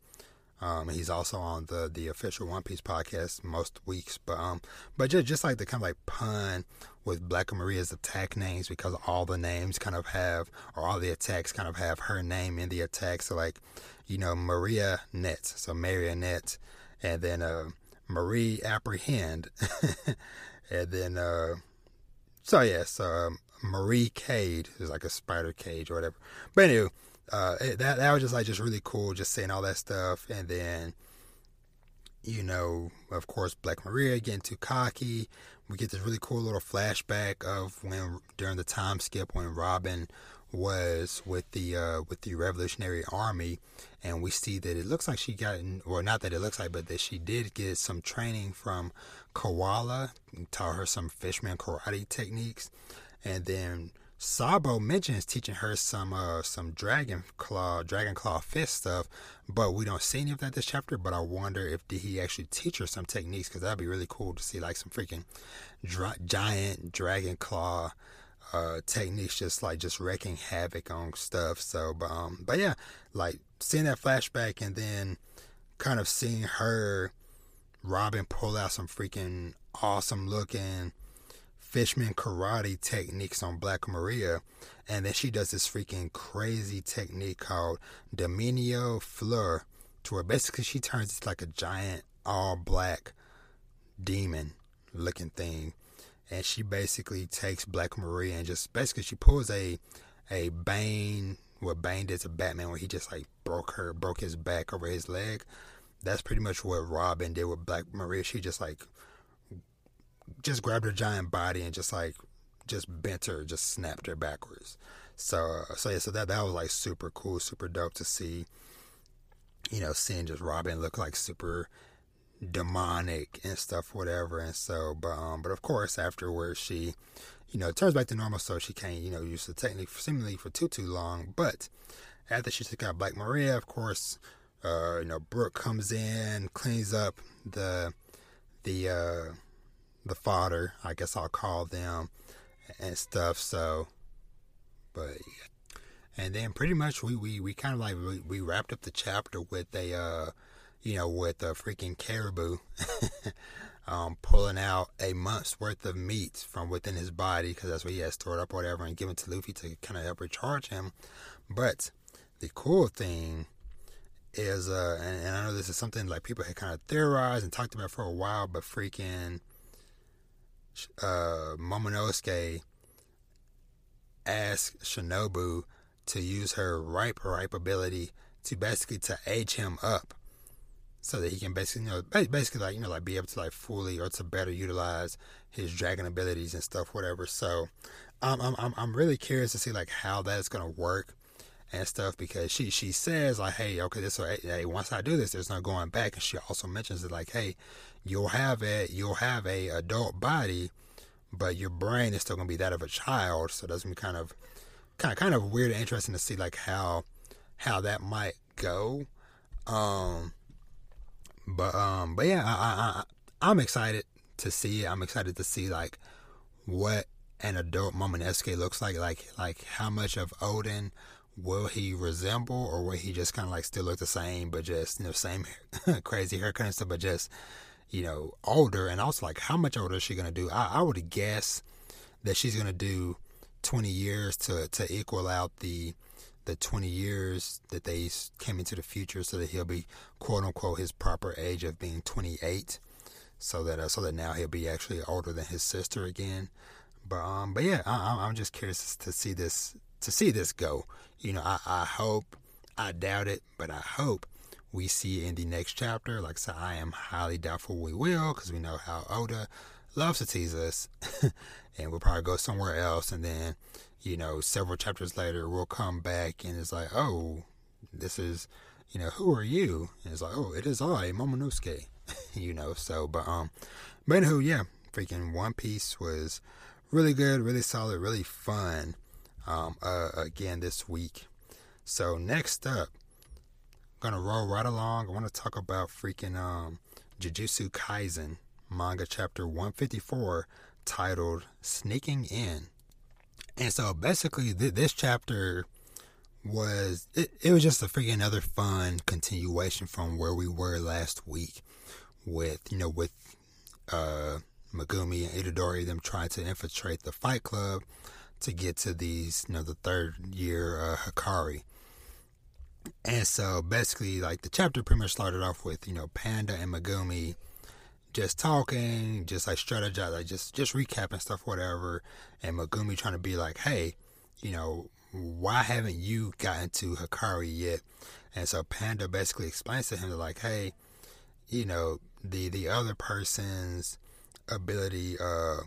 Um, he's also on the the official One Piece podcast most weeks, but um, but just just like the kind of like pun with Black Maria's attack names because all the names kind of have or all the attacks kind of have her name in the attack. So like, you know, Maria Net, so Marionette, and then uh, Marie Apprehend, and then uh, so yeah, so um, Marie Cade is like a spider cage or whatever. But anyway uh, it, that that was just like just really cool, just saying all that stuff, and then you know, of course, Black Maria getting too cocky. We get this really cool little flashback of when during the time skip when Robin was with the uh, with the Revolutionary Army, and we see that it looks like she got, or not that it looks like, but that she did get some training from Koala, taught her some fishman karate techniques, and then Sabo mentions teaching her some uh some dragon claw dragon claw fist stuff, but we don't see any of that this chapter. But I wonder if did he actually teach her some techniques because that'd be really cool to see like some freaking dra- giant dragon claw uh techniques just like just wrecking havoc on stuff. So but um but yeah, like seeing that flashback and then kind of seeing her Robin pull out some freaking awesome looking Fishman karate techniques on Black Maria, and then she does this freaking crazy technique called Dominio Fleur, to where basically she turns into like a giant all black demon looking thing, and she basically takes Black Maria and just basically she pulls a a Bane what Bane did to Batman where he just like broke her broke his back over his leg. That's pretty much what Robin did with Black Maria. She just like just grabbed her giant body and just like just bent her, just snapped her backwards. So so yeah, so that that was like super cool, super dope to see. You know, seeing just Robin look like super demonic and stuff, whatever. And so, but um, but of course, afterwards she, you know, turns back to normal, so she can't, you know, use the technique seemingly for too too long. But after she took out Black Maria, of course, uh, you know, Brook comes in, cleans up the the uh the fodder, I guess I'll call them, and stuff. So, but and then pretty much we we, we kind of like we, we wrapped up the chapter with a uh you know with a freaking caribou um, pulling out a month's worth of meat from within his body because that's what he has stored up, or whatever, and giving to Luffy to kind of help recharge him. But the cool thing is, uh, and, and, I know this is something like people had kind of theorized and talked about for a while, but freaking uh, Momonosuke asked Shinobu to use her ripe ripe ability to basically to age him up so that he can basically you know basically like you know like be able to like fully or to better utilize his dragon abilities and stuff whatever. So um, I'm I'm I'm really curious to see like how that's gonna work and stuff because she she says like hey okay this hey once I do this there's no going back. And she also mentions it like hey you'll have a you'll have a adult body but your brain is still gonna be that of a child so that's gonna be kind of kind of kind of weird and interesting to see like how how that might go um but um, but yeah, I, I, I am excited to see it. I'm excited to see like what an adult Momonosuke looks like. Like like how much of Oden will he resemble, or will he just kind of like still look the same, but just you know same crazy haircut and stuff, but just you know older. And I was like how much older is she gonna do? I, I would guess that she's gonna do 20 years to to equal out the the 20 years that they came into the future so that he'll be quote unquote his proper age of being 28 so that uh, so that now he'll be actually older than his sister again but um but yeah I, i'm just curious to see this to see this go you know i i hope i doubt it but i hope we see in the next chapter like i said i am highly doubtful we will because we know how oda loves to tease us and we'll probably go somewhere else and then you know, several chapters later, we'll come back and it's like, oh, this is, you know, who are you? And it's like, oh, it is I, Momonosuke. you know, so, but, um, but anywho, yeah, freaking One Piece was really good, really solid, really fun, um, uh, again this week. So next up, gonna roll right along. I want to talk about freaking, um, Jujutsu Kaisen manga chapter 154 titled Sneaking In. And so basically, th- this chapter was it, it was just a freaking another fun continuation from where we were last week with you know with uh Megumi and Itadori them trying to infiltrate the fight club to get to these you know the third year uh, Hakari. And so basically like the chapter pretty much started off with you know Panda and Megumi just talking, just like strategize, like just just recapping stuff, whatever. And Megumi trying to be like, hey, you know, why haven't you gotten to Hakari yet? And so Panda basically explains to him like, hey, you know, the the other person's ability, uh,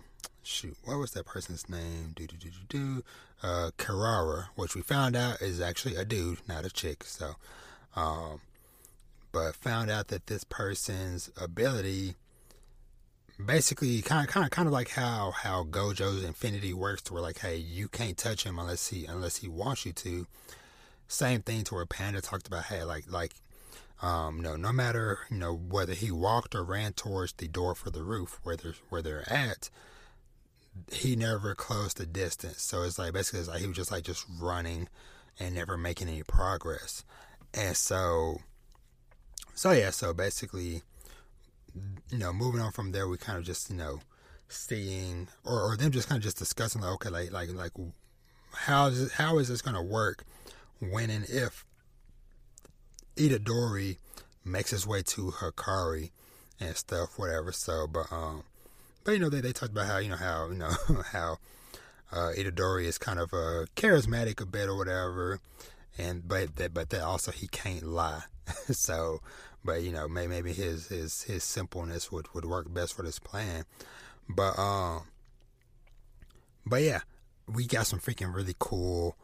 shoot, what was that person's name? Do do do do do. Uh, Kirara, which we found out is actually a dude, not a chick. So, um, but found out that this person's ability basically kind of kind of kind of like how how Gojo's Infinity works to where like hey you can't touch him unless he unless he wants you to. Same thing to where Panda talked about hey like like um no no matter you know whether he walked or ran towards the door for the roof where they're where they're at he never closed the distance so it's like basically it's like he was just like just running and never making any progress and so so yeah so basically you know, moving on from there, we kind of just, you know, seeing or, or them just kind of just discussing like, okay, like, like, like, how is it, how is this to work when and if Itadori makes his way to Hakari and stuff, whatever. So, but, um, but, you know, they, they talked about how, you know, how, you know, how, uh, Itadori is kind of, uh, charismatic a bit or whatever. And, but that, but that also he can't lie. so, but you know, maybe maybe his his his simpleness would would work best for this plan. But um, but yeah, we got some freaking really cool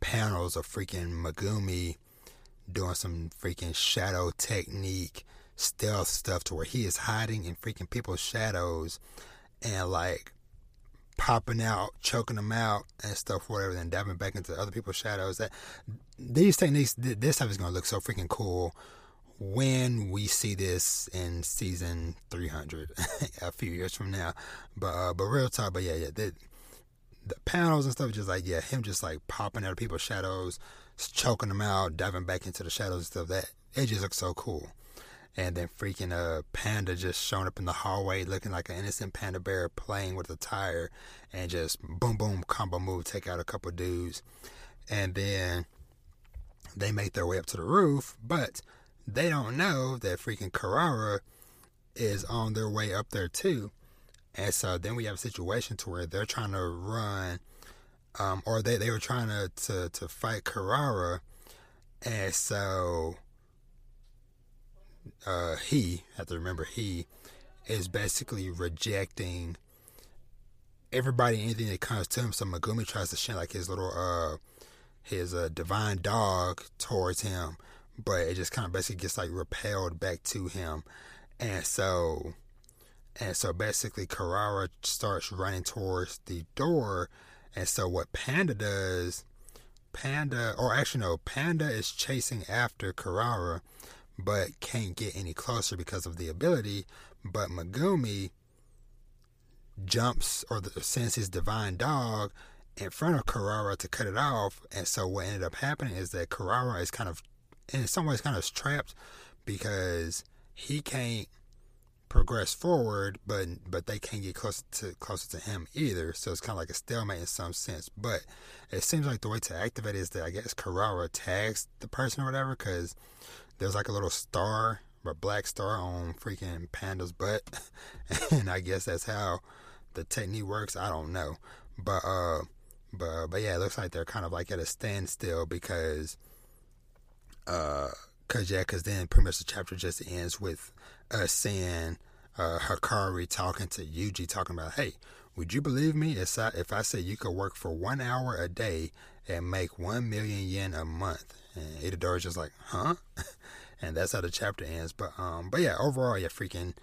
panels of freaking Megumi doing some freaking shadow technique stealth stuff to where he is hiding in freaking people's shadows and like popping out, choking them out and stuff, whatever, then diving back into other people's shadows. That these techniques, this stuff is gonna look so freaking cool when we see this in season 300 a few years from now. But uh, but real talk, but yeah, yeah, the, the panels and stuff, just like yeah, him just like popping out of people's shadows, choking them out, diving back into the shadows and stuff. That it just looks so cool and then freaking a panda just showing up in the hallway looking like an innocent panda bear playing with a tire and just boom boom combo move take out a couple dudes. And then they make their way up to the roof but they don't know that freaking Kirara is on their way up there too. And so then we have a situation to where they're trying to run um, or they, they were trying to, to, to fight Kirara. And so uh, he, I have to remember he, is basically rejecting everybody, anything that comes to him. So Megumi tries to shine like his little, uh, his uh, divine dog towards him, but it just kind of basically gets like repelled back to him. And so, and so basically Kirara starts running towards the door. And so what Panda does, Panda, or actually no, Panda is chasing after Kirara but can't get any closer because of the ability. But Megumi jumps or the, sends his divine dog in front of Kirara to cut it off. And so what ended up happening is that Kirara is kind of, in some ways, kind of trapped because he can't progress forward, but but they can't get closer to closer to him either. So it's kind of like a stalemate in some sense. But it seems like the way to activate is that I guess Kirara tags the person or whatever, because there's like a little star, a black star on freaking Panda's butt, and I guess that's how the technique works. I don't know, but uh, but but yeah, it looks like they're kind of like at a standstill because uh, cause yeah, cause then pretty much the chapter just ends with us seeing uh Hakari talking to Yuji, talking about, hey, would you believe me if I if I said you could work for one hour a day and make one million yen a month? And Itadori's just like, huh? and that's how the chapter ends. But um, but yeah, overall, yeah, freaking,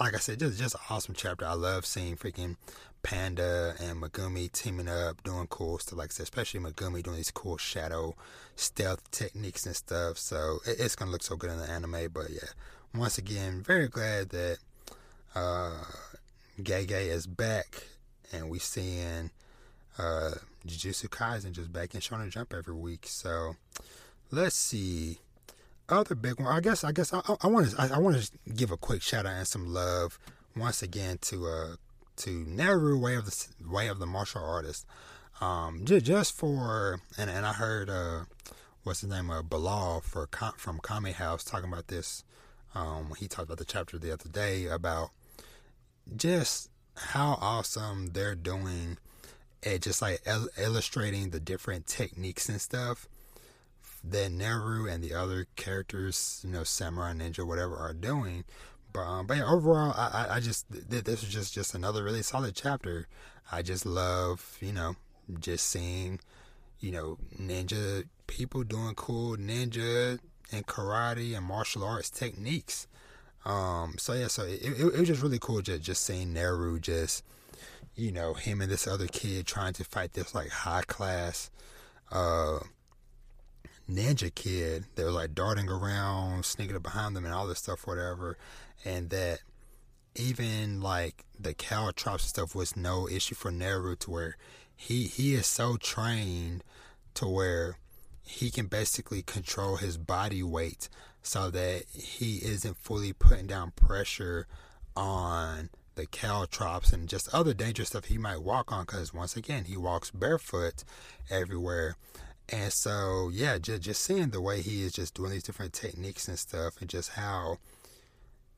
like I said, just just an awesome chapter. I love seeing freaking Panda and Megumi teaming up, doing cool stuff. Like I said, especially Megumi doing these cool shadow stealth techniques and stuff. So it, it's gonna look so good in the anime. But yeah, once again, very glad that uh, Gege is back, and we seeing uh, Jujutsu Kaisen just back in Shonen Jump every week. So let's see other big one. I guess I guess I, want to I, want to give a quick shout out and some love once again to uh to Neru Way of the Way of the Martial Artist. Um, just, just for and and I heard uh what's his name uh Bilal for from Kame House talking about this. Um, he talked about the chapter the other day about just how awesome they're doing at just like il- illustrating the different techniques and stuff that Neru and the other characters, you know, Samurai Ninja, whatever, are doing. But, um, but yeah, overall, I, I just this is just just another really solid chapter. I just love, you know, just seeing, you know, ninja people doing cool ninja and karate and martial arts techniques. Um, so yeah, so it, it, it was just really cool just just seeing Neru just, you know, him and this other kid trying to fight this like high class, uh, ninja kid that was like darting around, sneaking up behind them, and all this stuff, whatever. And that even like the caltrops stuff was no issue for Neru to where he he is so trained to where he can basically control his body weight so that he isn't fully putting down pressure on the caltrops and just other dangerous stuff he might walk on because once again he walks barefoot everywhere and so, yeah, just just seeing the way he is just doing these different techniques and stuff, and just how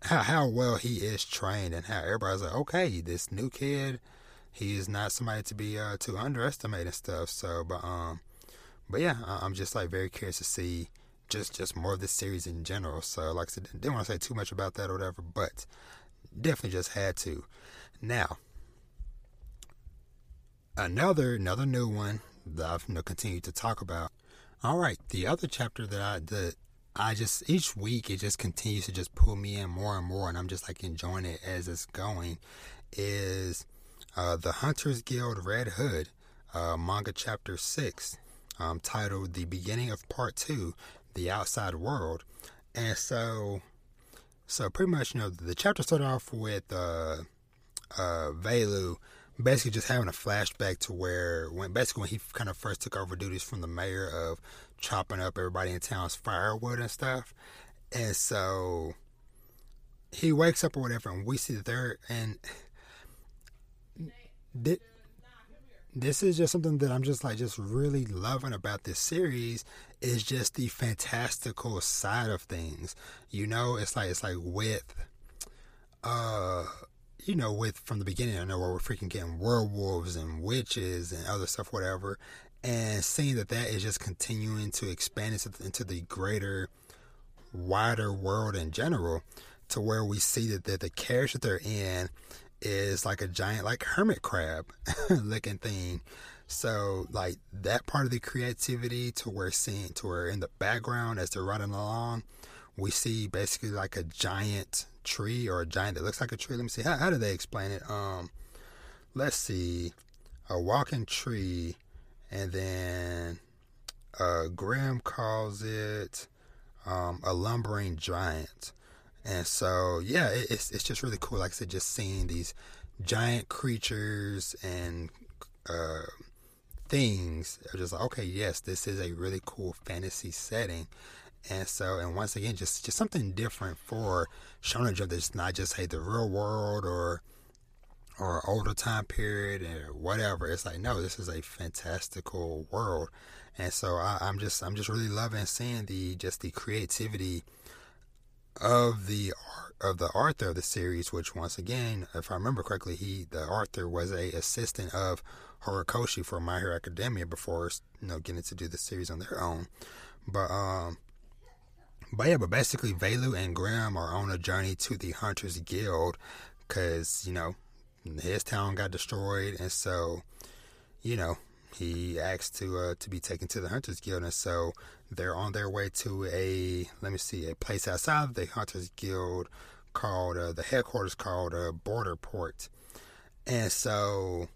how how well he is trained, and how everybody's like, okay, this new kid, he is not somebody to be uh, to underestimate and stuff. So, but um, but yeah, I'm just like very curious to see just just more of this series in general. So, like I said, didn't want to say too much about that or whatever, but definitely just had to. Now, another another new one that I've you know, continued to talk about. All right, the other chapter that I that I just each week it just continues to just pull me in more and more, and I'm just like enjoying it as it's going. Is uh, the Hunters Guild Red Hood uh, manga chapter six, um, titled "The Beginning of Part Two: The Outside World," and so so pretty much you know the chapter started off with uh, uh, Velu basically just having a flashback to where when basically when he kind of first took over duties from the mayor of chopping up everybody in town's firewood and stuff. And so he wakes up or whatever, and we see that they're and th- this is just something that I'm just like just really loving about this series is just the fantastical side of things. You know, it's like it's like with uh you know, with from the beginning, I know where we're freaking getting werewolves and witches and other stuff, whatever, and seeing that that is just continuing to expand into, the greater, wider world in general, to where we see that, that the carriage that they're in is like a giant, like hermit crab looking thing. So, like that part of the creativity to where seeing to where in the background as they're running along, we see basically like a giant tree or a giant that looks like a tree. Let me see. How, how do they explain it? Um, let's see. A walking tree, and then uh, Grimm calls it um, a lumbering giant. And so, yeah, it, it's it's just really cool. Like I said, just seeing these giant creatures and uh, things. just like, okay, yes, this is a really cool fantasy setting. And so, and once again, just just something different for Shonen Jump that's not just hey the real world or or older time period or whatever. It's like no, this is a fantastical world, and so I, I'm just I'm just really loving seeing the just the creativity of the of the author of the series, which once again, if I remember correctly, he the author was a assistant of Horikoshi for My Hero Academia before you know getting to do the series on their own. But um, but yeah, but basically, Velu and Grimm are on a journey to the Hunters Guild because, you know, his town got destroyed. And so, you know, he asked to uh, to be taken to the Hunters Guild. And so they're on their way to a, let me see, a place outside of the Hunters Guild called, uh, the headquarters called uh, Border Port. And so,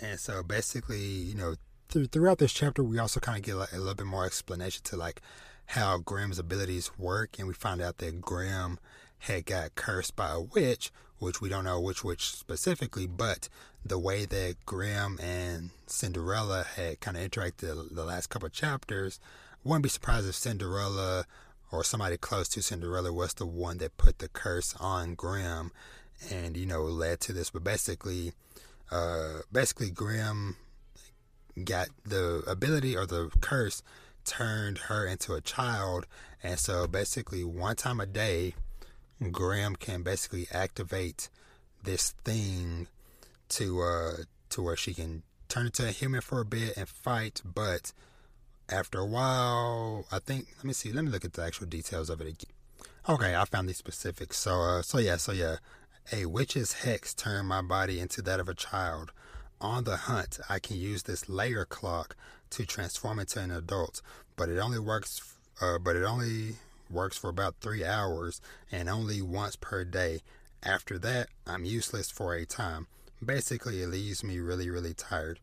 and so basically, you know, th- throughout this chapter, we also kind of get like, a little bit more explanation to like how Grimm's abilities work, and we find out that Grimm had got cursed by a witch, which we don't know which witch specifically, but the way that Grimm and Cinderella had kind of interacted the last couple chapters, wouldn't be surprised if Cinderella or somebody close to Cinderella was the one that put the curse on Grimm and, you know, led to this. But basically, uh, basically Grimm got the ability or the curse turned her into a child. And so basically, one time a day, Grimm can basically activate this thing to uh to where she can turn into a human for a bit and fight, but after a while, I think let me see, let me look at the actual details of it again. Okay, I found these specifics. So uh so yeah, so yeah. A witch's hex turned my body into that of a child. On the hunt, I can use this layer clock to transform into an adult, but it only works. Uh, but it only works for about three hours and only once per day. After that, I'm useless for a time. Basically, it leaves me really, really tired.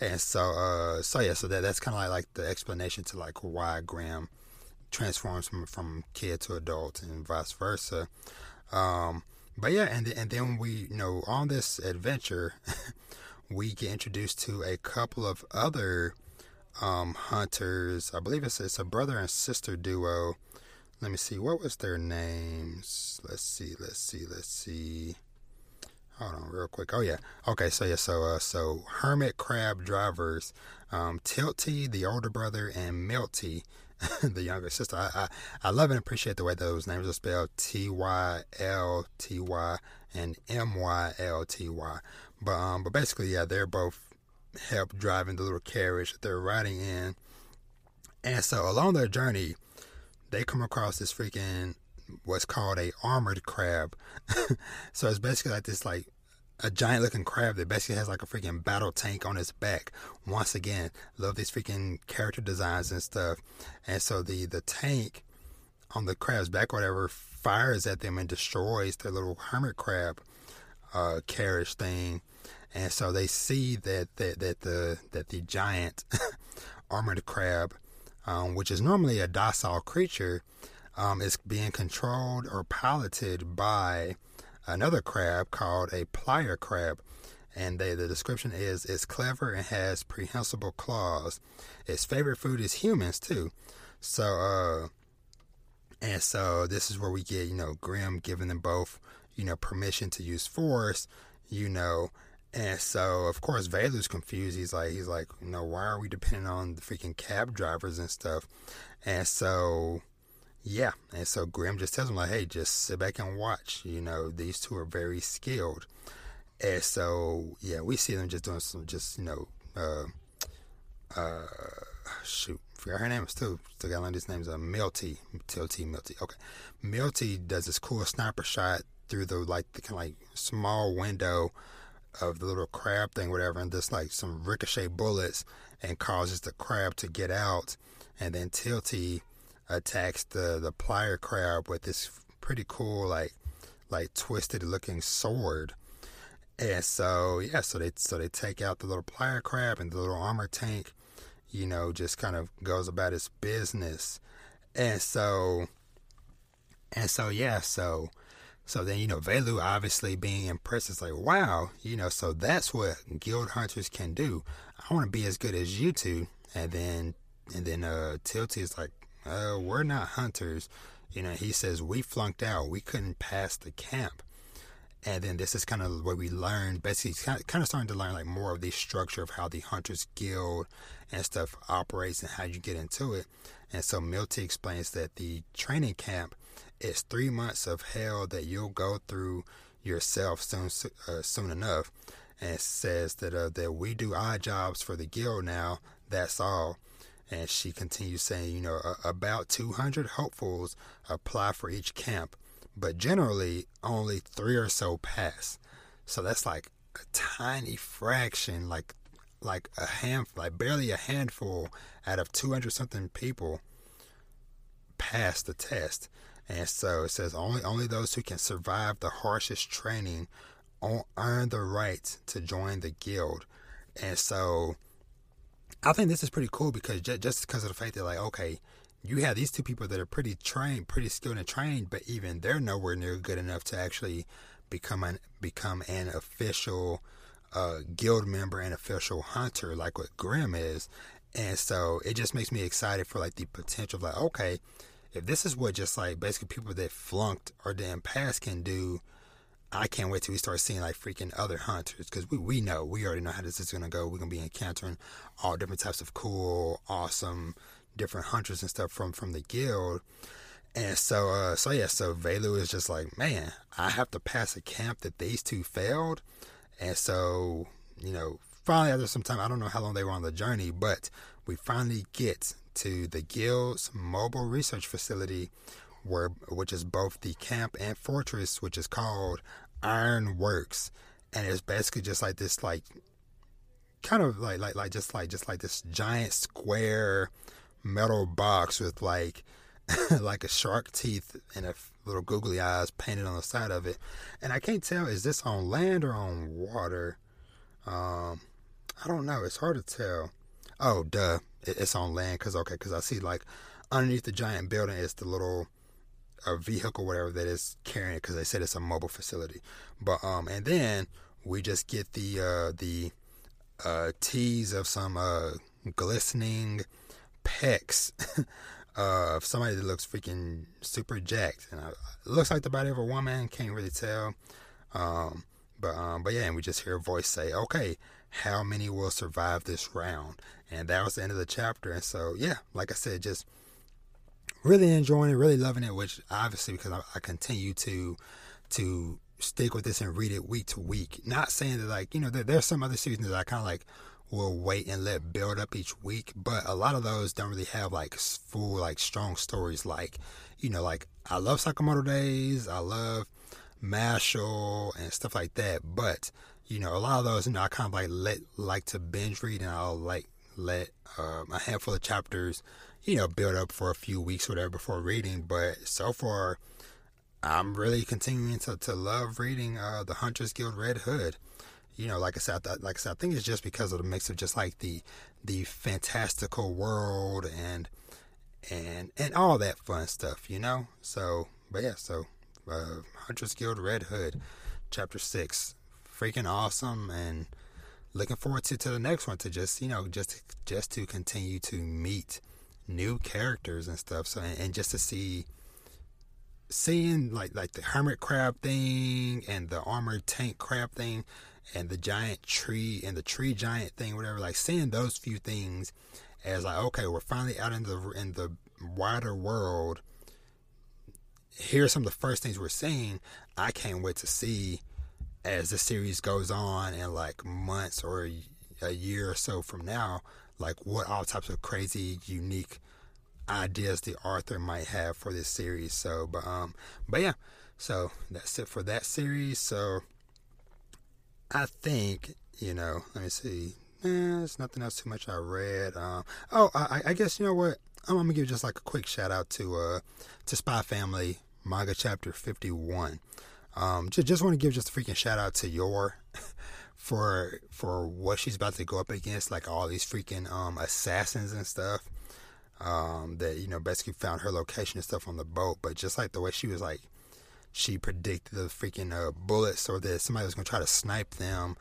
And so, uh, so yeah, so that that's kind of like, the explanation to like why Grimm transforms from from kid to adult and vice versa. Um, but yeah, and and then we, you know, on this adventure, we get introduced to a couple of other um, hunters. I believe it's, it's a brother and sister duo. Let me see. What was their names? Let's see. Let's see. Let's see. Hold on, real quick. Oh yeah. Okay. So yeah. So uh, so hermit crab drivers, um, Tylty, the older brother, and Melty, the younger sister. I, I I love and appreciate the way those names are spelled. T Y L T Y and M Y L T Y. But um, but basically, yeah, they're both help driving the little carriage that they're riding in. And so along their journey, they come across this freaking what's called a armored crab. so it's basically like this like a giant looking crab that basically has like a freaking battle tank on its back. Once again, love these freaking character designs and stuff. And so the the tank on the crab's back, whatever, fires at them and destroys their little hermit crab uh, carriage thing. And so they see that that, that the that the giant armored crab, um, which is normally a docile creature, um, is being controlled or piloted by another crab called a plier crab. And they, the description is it's clever and has prehensile claws. Its favorite food is humans too. So, uh, and so this is where we get, you know, Grimm giving them both, you know, permission to use force, you know, and so of course Velu's confused. He's like, he's like, you know, why are we depending on the freaking cab drivers and stuff? And so yeah, and so Grimm just tells him like, "Hey, just sit back and watch. You know, these two are very skilled." And so, yeah, we see them just doing some, just you know, uh, uh, shoot, forgot her name. Still, still got one of these names. Uh, Tylty, Mylty. Okay, Mylty does this cool sniper shot through the like the kind of like small window of the little crab thing, whatever, and just like some ricochet bullets, and causes the crab to get out, and then Tylty attacks the the plier crab with this pretty cool like like twisted looking sword. And so yeah, so they so they take out the little plier crab and the little armor tank, you know, just kind of goes about its business. And so and so yeah, so so then you know Velu obviously being impressed is like, wow, you know, so that's what guild hunters can do. I want to be as good as you two. And then and then uh Tylty is like, uh, we're not hunters. You know, he says we flunked out. We couldn't pass the camp. And then this is kind of what we learned, basically, kind of, starting to learn like more of the structure of how the Hunters Guild and stuff operates and how you get into it. And so Mylty explains that the training camp is three months of hell that you'll go through yourself soon, uh, soon enough. And says that uh, that we do odd jobs for the guild now. That's all. And she continues saying, you know, about 200 hopefuls apply for each camp, but generally only three or so pass. So that's like a tiny fraction, like like a hand, like barely a handful out of 200 something people pass the test. And so it says only only those who can survive the harshest training earn the right to join the guild. And so I think this is pretty cool because just, just because of the fact that like okay, you have these two people that are pretty trained, pretty skilled and trained, but even they're nowhere near good enough to actually become an become an official uh, guild member and official hunter like what Grimm is. And so it just makes me excited for like the potential of like, okay, if this is what just like basically people that flunked or didn't pass can do, I can't wait till we start seeing like freaking other hunters because we, we know we already know how this is gonna go. We're gonna be encountering all different types of cool, awesome, different hunters and stuff from from the guild. And so uh so yeah, so Velu is just like, man, I have to pass a camp that these two failed. And so, you know, finally after some time, I don't know how long they were on the journey, but we finally get to the guild's mobile research facility where which is both the camp and fortress, which is called Iron Works, and it's basically just like this, like kind of like like like just like just like this giant square metal box with like like a shark teeth and a little googly eyes painted on the side of it. And I can't tell is this on land or on water. Um, I don't know. It's hard to tell. Oh, duh, it's on land because okay, because I see like underneath the giant building is the little a vehicle, whatever that is carrying it, because they said it's a mobile facility. But um, and then we just get the uh, the uh, tease of some uh, glistening pecs of somebody that looks freaking super jacked, and uh, it looks like the body of a woman. Can't really tell. Um, but um, but yeah, and we just hear a voice say, "Okay, how many will survive this round?" And that was the end of the chapter. And so yeah, like I said, just really enjoying it, really loving it. Which obviously because I, I continue to to stick with this and read it week to week. Not saying that like you know there, there's some other seasons that I kind of like will wait and let build up each week, but a lot of those don't really have like full like strong stories. Like you know like I love Sakamoto Days. I love Mashle and stuff like that. But you know, a lot of those, you know, I kind of like let like to binge read, and I'll like let um, a handful of chapters, you know, build up for a few weeks or whatever before reading. But so far, I'm really continuing to, to love reading uh, the Hunters Guild Red Hood. You know, like I said, like I said, I think it's just because of the mix of just like the the fantastical world and and and all that fun stuff, you know. So, but yeah, so uh, Hunters Guild Red Hood, chapter six, freaking awesome, and looking forward to to the next one to just you know just just to continue to meet new characters and stuff. So and, and just to see seeing like like the hermit crab thing and the armored tank crab thing and the giant tree and the tree giant thing whatever like seeing those few things as like okay we're finally out in the in the wider world here's some of the first things we're seeing i can't wait to see as the series goes on in like months or a year or so from now like what all types of crazy unique ideas the author might have for this series. So, but um, but yeah, so that's it for that series. So, I think you know, let me see. Eh, there's nothing else too much I read. Um, oh, I, I guess you know what? I'm, gonna give just like a quick shout out to uh to Spy Family manga chapter 51. Um, just just want to give just a freaking shout out to Yor for for what she's about to go up against, like all these freaking um assassins and stuff um, that you know basically found her location and stuff on the boat. But just like the way she was like, she predicted the freaking uh, bullets or that somebody was gonna try to snipe them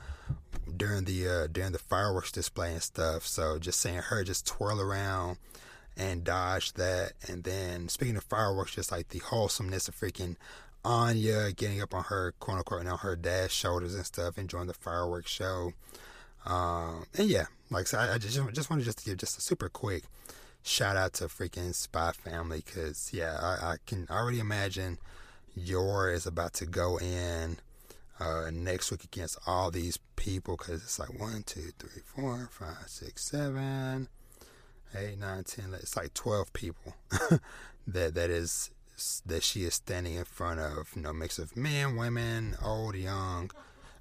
during the uh, during the fireworks display and stuff. So just seeing her just twirl around and dodge that, and then speaking of fireworks, just like the wholesomeness of freaking Anya getting up on her quote unquote now her dad's shoulders and stuff, enjoying the fireworks show. Um, and yeah, like so I, I just just wanted just to give just a super quick shout out to freaking Spy Family because yeah, I, I, can already imagine Yor is about to go in uh, next week against all these people because it's like one, two, three, four, five, six, seven, eight, nine, ten. It's like twelve people that that is that she is standing in front of. You know, mix of men, women, old, young.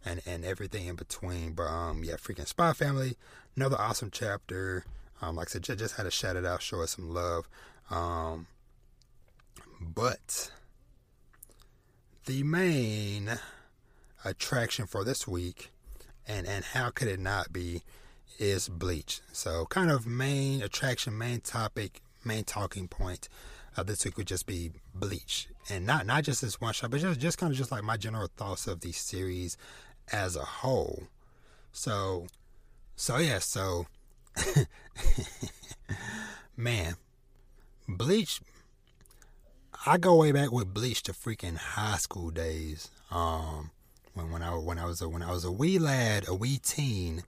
And, and everything in between, but um, yeah, freaking Spy Family, another awesome chapter. Um, like I said, just, just had to shout it out, show us some love. Um, but the main attraction for this week, and and how could it not be, is Bleach. So kind of main attraction, main topic, main talking point of this week would just be Bleach, and not not just this one shot, but just just kind of just like my general thoughts of the series as a whole. So, so yeah, so Man, Bleach. I go way back with Bleach to freaking high school days. Um, when when I when I was a when I was a wee lad, a wee teen,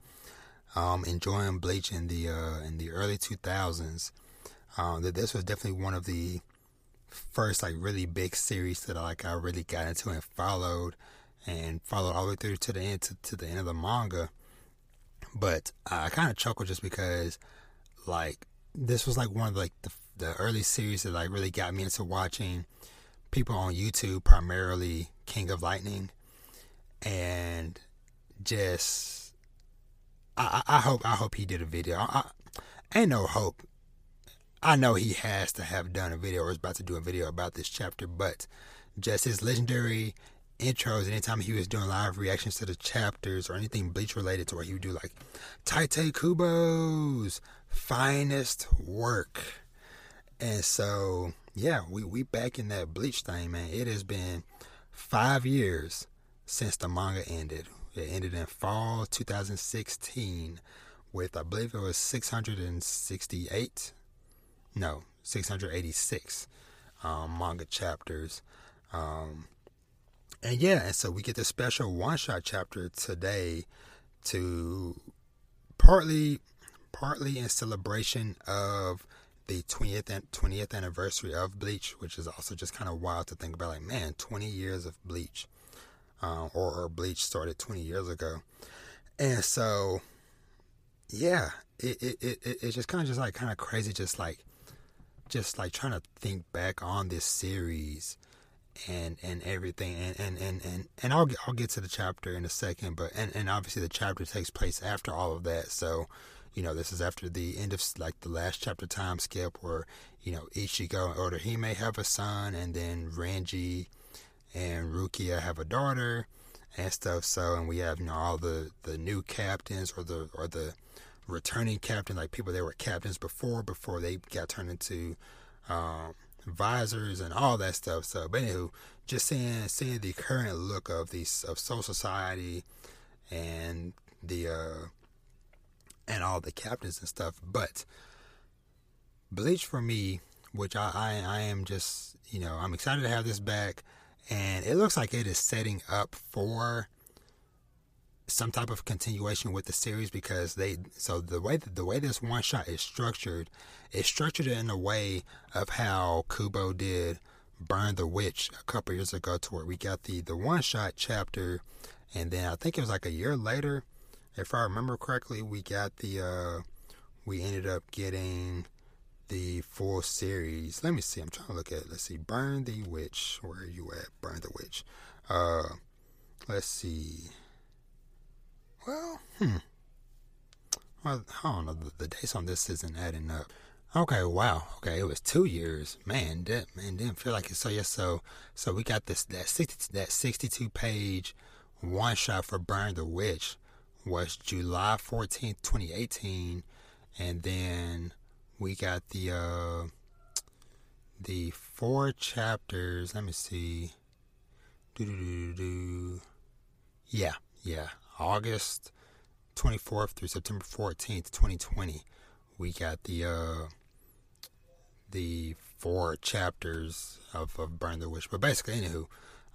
um, enjoying Bleach in the uh, in the early two thousands. Um, that this was definitely one of the first like really big series that like I really got into and followed and followed all the way through to the end to, to the end of the manga. But I kind of chuckle just because, like, this was like one of like the, the early series that like really got me into watching people on YouTube, primarily King of Lightning, and just I, I hope I hope he did a video. I, I ain't no hope. I know he has to have done a video or is about to do a video about this chapter, but just his legendary intros, anytime he was doing live reactions to the chapters or anything Bleach related to where he would do like Tite Kubo's finest work. And so, yeah, we, we back in that Bleach thing, man. It has been five years since the manga ended. It ended in fall 2016 with, I believe it was 668. No, 686 um, manga chapters. Um, and yeah, and so we get this special one shot chapter today to partly partly in celebration of the 20th and 20th anniversary of Bleach, which is also just kind of wild to think about. Like, man, 20 years of Bleach, uh, or, or Bleach started 20 years ago, and so yeah, it it it it's just kind of just like kind of crazy, just like just like trying to think back on this series and and everything and and and and, and I'll I'll get to the chapter in a second but and and obviously the chapter takes place after all of that. So you know this is after the end of like the last chapter time skip where you know Ichigo and Orihime have a son and then Renji and Rukia have a daughter and stuff. So and we have you know all the the new captains or the or the returning captain like people that were captains before before they got turned into um visors and all that stuff. So, but anywho, just seeing seeing the current look of these of Soul Society and the uh and all the captains and stuff. But Bleach for me, which I, I I am just you know I'm excited to have this back, and it looks like it is setting up for some type of continuation with the series because they so the way the way this one shot is structured is structured in a way of how Kubo did Burn the Witch a couple years ago to where we got the the one shot chapter. And then I think it was like a year later if I remember correctly we got the uh we ended up getting the full series. Let me see. I'm trying to look at let's see Burn the Witch. Where are you at? Burn the Witch. Uh let's see well, hmm. Well, I don't know. The, the dates on this isn't adding up. Okay, wow. Okay, it was two years. Man, that man didn't feel like it. So yeah, so so we got this that sixty that sixty two page one shot for Burn the Witch was July fourteenth, twenty eighteen, and then we got the uh the four chapters. Let me see. Do do do do. Yeah, yeah. August 24th through September 14th, 2020, we got the uh, the four chapters of, of Burn the Witch. But basically, anywho,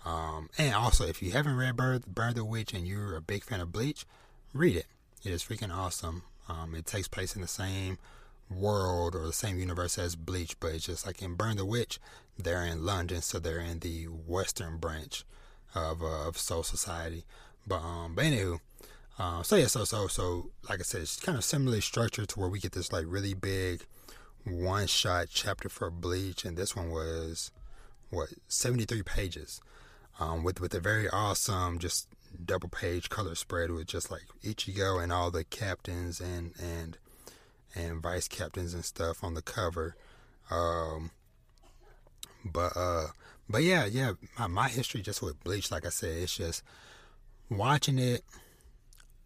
um, and also if you haven't read Burn, Burn the Witch and you're a big fan of Bleach, read it. It is freaking awesome. Um, it takes place in the same world or the same universe as Bleach, but it's just like in Burn the Witch, they're in London, so they're in the Western branch of uh, of Soul Society. But um, but anywho, uh, so yeah, so so so like I said, it's kind of similarly structured to where we get this like really big one shot chapter for Bleach, and this one was what seventy three pages, um, with with a very awesome just double page color spread with just like Ichigo and all the captains and and and vice captains and stuff on the cover. Um, but uh, but yeah, yeah, my, my history just with Bleach, like I said, it's just watching it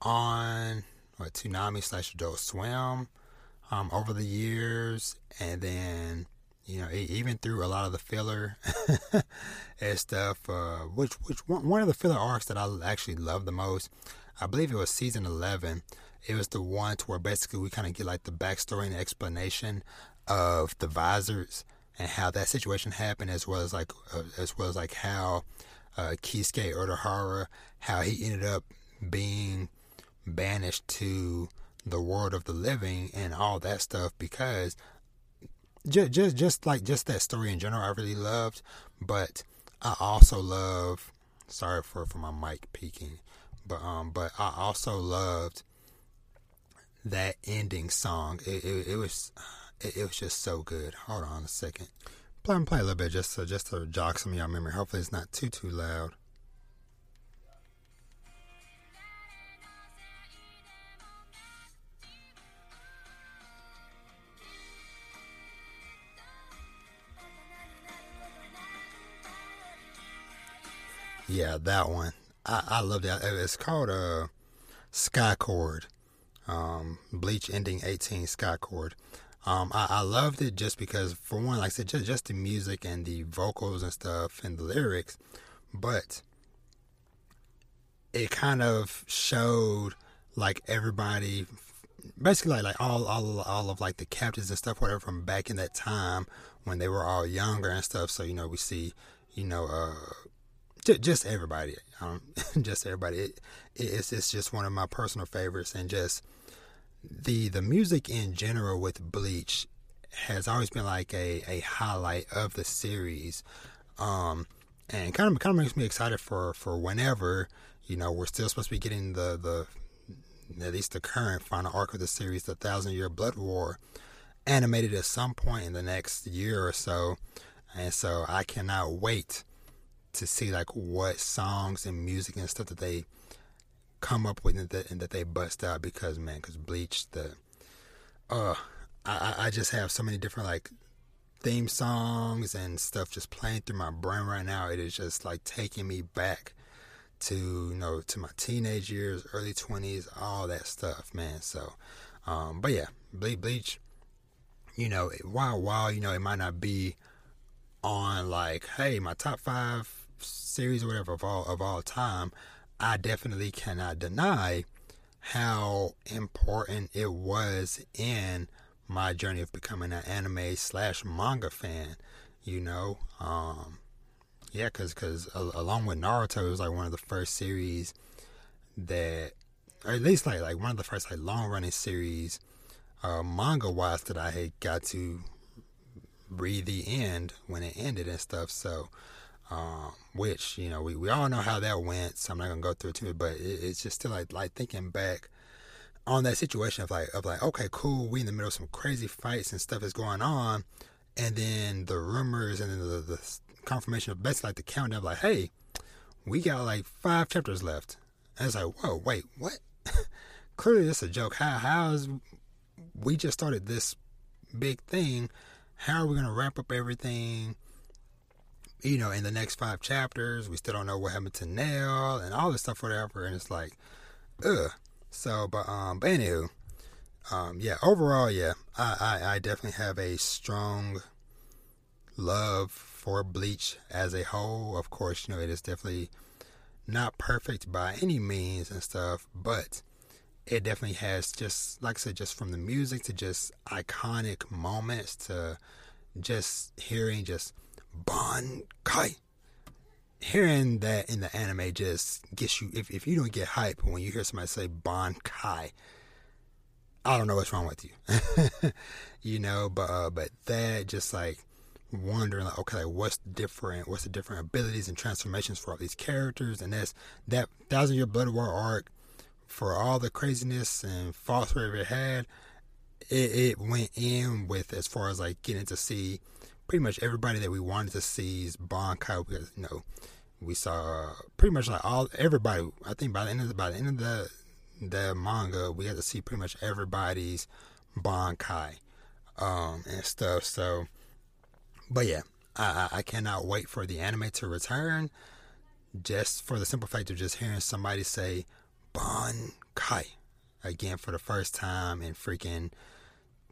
on what Toonami slash Adult Swim um, over the years, and then you know even through a lot of the filler and stuff. Uh, which which one, one of the filler arcs that I actually love the most, I believe it was season eleven. It was the one to where basically we kind of get like the backstory and explanation of the visors and how that situation happened, as well as like uh, as well as like how uh, Kisuke Urahara, how he ended up being banished to the world of the living and all that stuff because just just just like just that story in general I really loved but I also love sorry for for my mic peaking but um but I also loved that ending song. It, it, it was it, it, was just so good. Hold on a second play play a little bit just to, just to jog some of your memory hopefully it's not too too loud Yeah, that one. I, I love that. It's called uh, Sky Chord. Um, Bleach Ending 18 Sky Chord. Um, I, I loved it just because, for one, like I said, just, just the music and the vocals and stuff and the lyrics, but it kind of showed like everybody basically like, like all all all of like the captains and stuff whatever from back in that time when they were all younger and stuff so you know we see you know uh just everybody, um, just everybody. It, it's it's just one of my personal favorites, and just the the music in general with Bleach has always been like a, a highlight of the series, um, and kind of kind of makes me excited for for whenever you know we're still supposed to be getting the the at least the current final arc of the series, the Thousand Year Blood War, animated at some point in the next year or so, and so I cannot wait to see like what songs and music and stuff that they come up with and that, and that they bust out because man, because Bleach the uh I I just have so many different like theme songs and stuff just playing through my brain right now. It is just like taking me back to you know to my teenage years, early twenties, all that stuff, man. So, um, but yeah, Bleach, Bleach, you know, while while you know it might not be on like, hey, my top five series or whatever of all of all time, I definitely cannot deny how important it was in my journey of becoming an anime slash manga fan. You know, um, yeah, cause cause along with Naruto, it was like one of the first series that, or at least like like one of the first like long running series, uh, manga wise that I had got to read the end when it ended and stuff. So, um, which you know we, we all know how that went. So I'm not gonna go through it too, but it, it's just still like like thinking back on that situation of like of like okay cool we in the middle of some crazy fights and stuff is going on and then the rumors and then the, the confirmation of basically like the countdown like hey we got like five chapters left. And it's like whoa wait what? Clearly this is a joke. How how's we just started this big thing? How are we to wrap up everything you know in the next five chapters we still don't know what happened to Nail and all this stuff whatever and it's like ugh so, but um, but anywho, um, yeah. Overall, yeah, I, I I definitely have a strong love for Bleach as a whole. Of course, you know it is definitely not perfect by any means and stuff, but it definitely has just like I said, just from the music to just iconic moments to just hearing just Bon Kai hearing that in the anime just gets you if, if you don't get hype when you hear somebody say Bankai, I don't know what's wrong with you. you know, but uh, but that just like wondering like okay like what's different what's the different abilities and transformations for all these characters and that's that thousand year blood war arc for all the craziness and false it had it, it went in with as far as like getting to see pretty much everybody that we wanted to see is Kai because you know we saw pretty much like all everybody. I think by the end of the, by the end of the the manga, we had to see pretty much everybody's Bankai um, and stuff. So, but yeah, I, I cannot wait for the anime to return. Just for the simple fact of just hearing somebody say Bankai again for the first time in freaking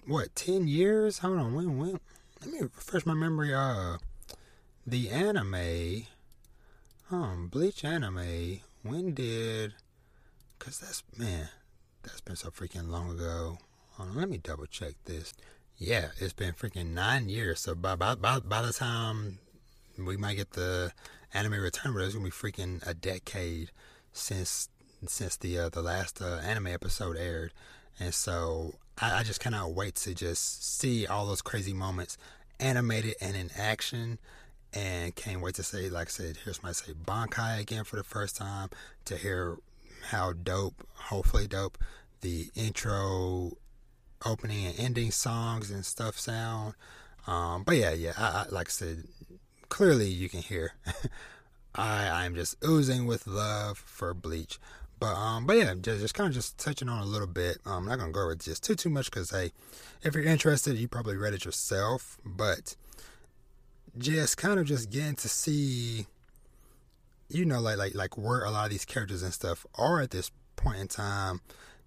what ten years? Hold on, when when? Let me refresh my memory. Uh, the anime um, Bleach anime. When did? Cause that's man, that's been so freaking long ago. On, let me double check this. Yeah, it's been freaking nine years. So by by by, by the time we might get the anime return, but it's gonna be freaking a decade since since the uh, the last uh, anime episode aired, and so I, I just cannot wait to just see all those crazy moments animated and in action and can't wait to say, like I said, here's my say Bankai again for the first time to hear how dope, hopefully dope, the intro, opening and ending songs and stuff sound. Um, but yeah, yeah, I, I, like I said, clearly you can hear I I'm just oozing with love for Bleach. But um, but yeah, just, just kind of just touching on a little bit. Um, I'm not gonna go over just too too much because hey, if you're interested, you probably read it yourself. But just kind of just getting to see you know like like like where a lot of these characters and stuff are at this point in time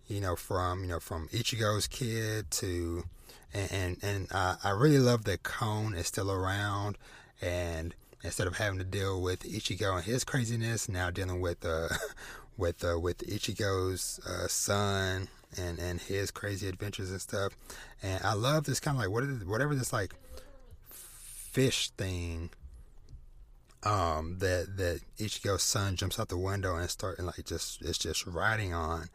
you know from you know from ichigo's kid to and and, and i really love that Kon is still around and instead of having to deal with ichigo and his craziness now dealing with uh with uh with ichigo's uh, son and and his crazy adventures and stuff and i love this kind of like what is whatever this like fish thing um, that that Ichigo's son jumps out the window and start and like just it's just riding on.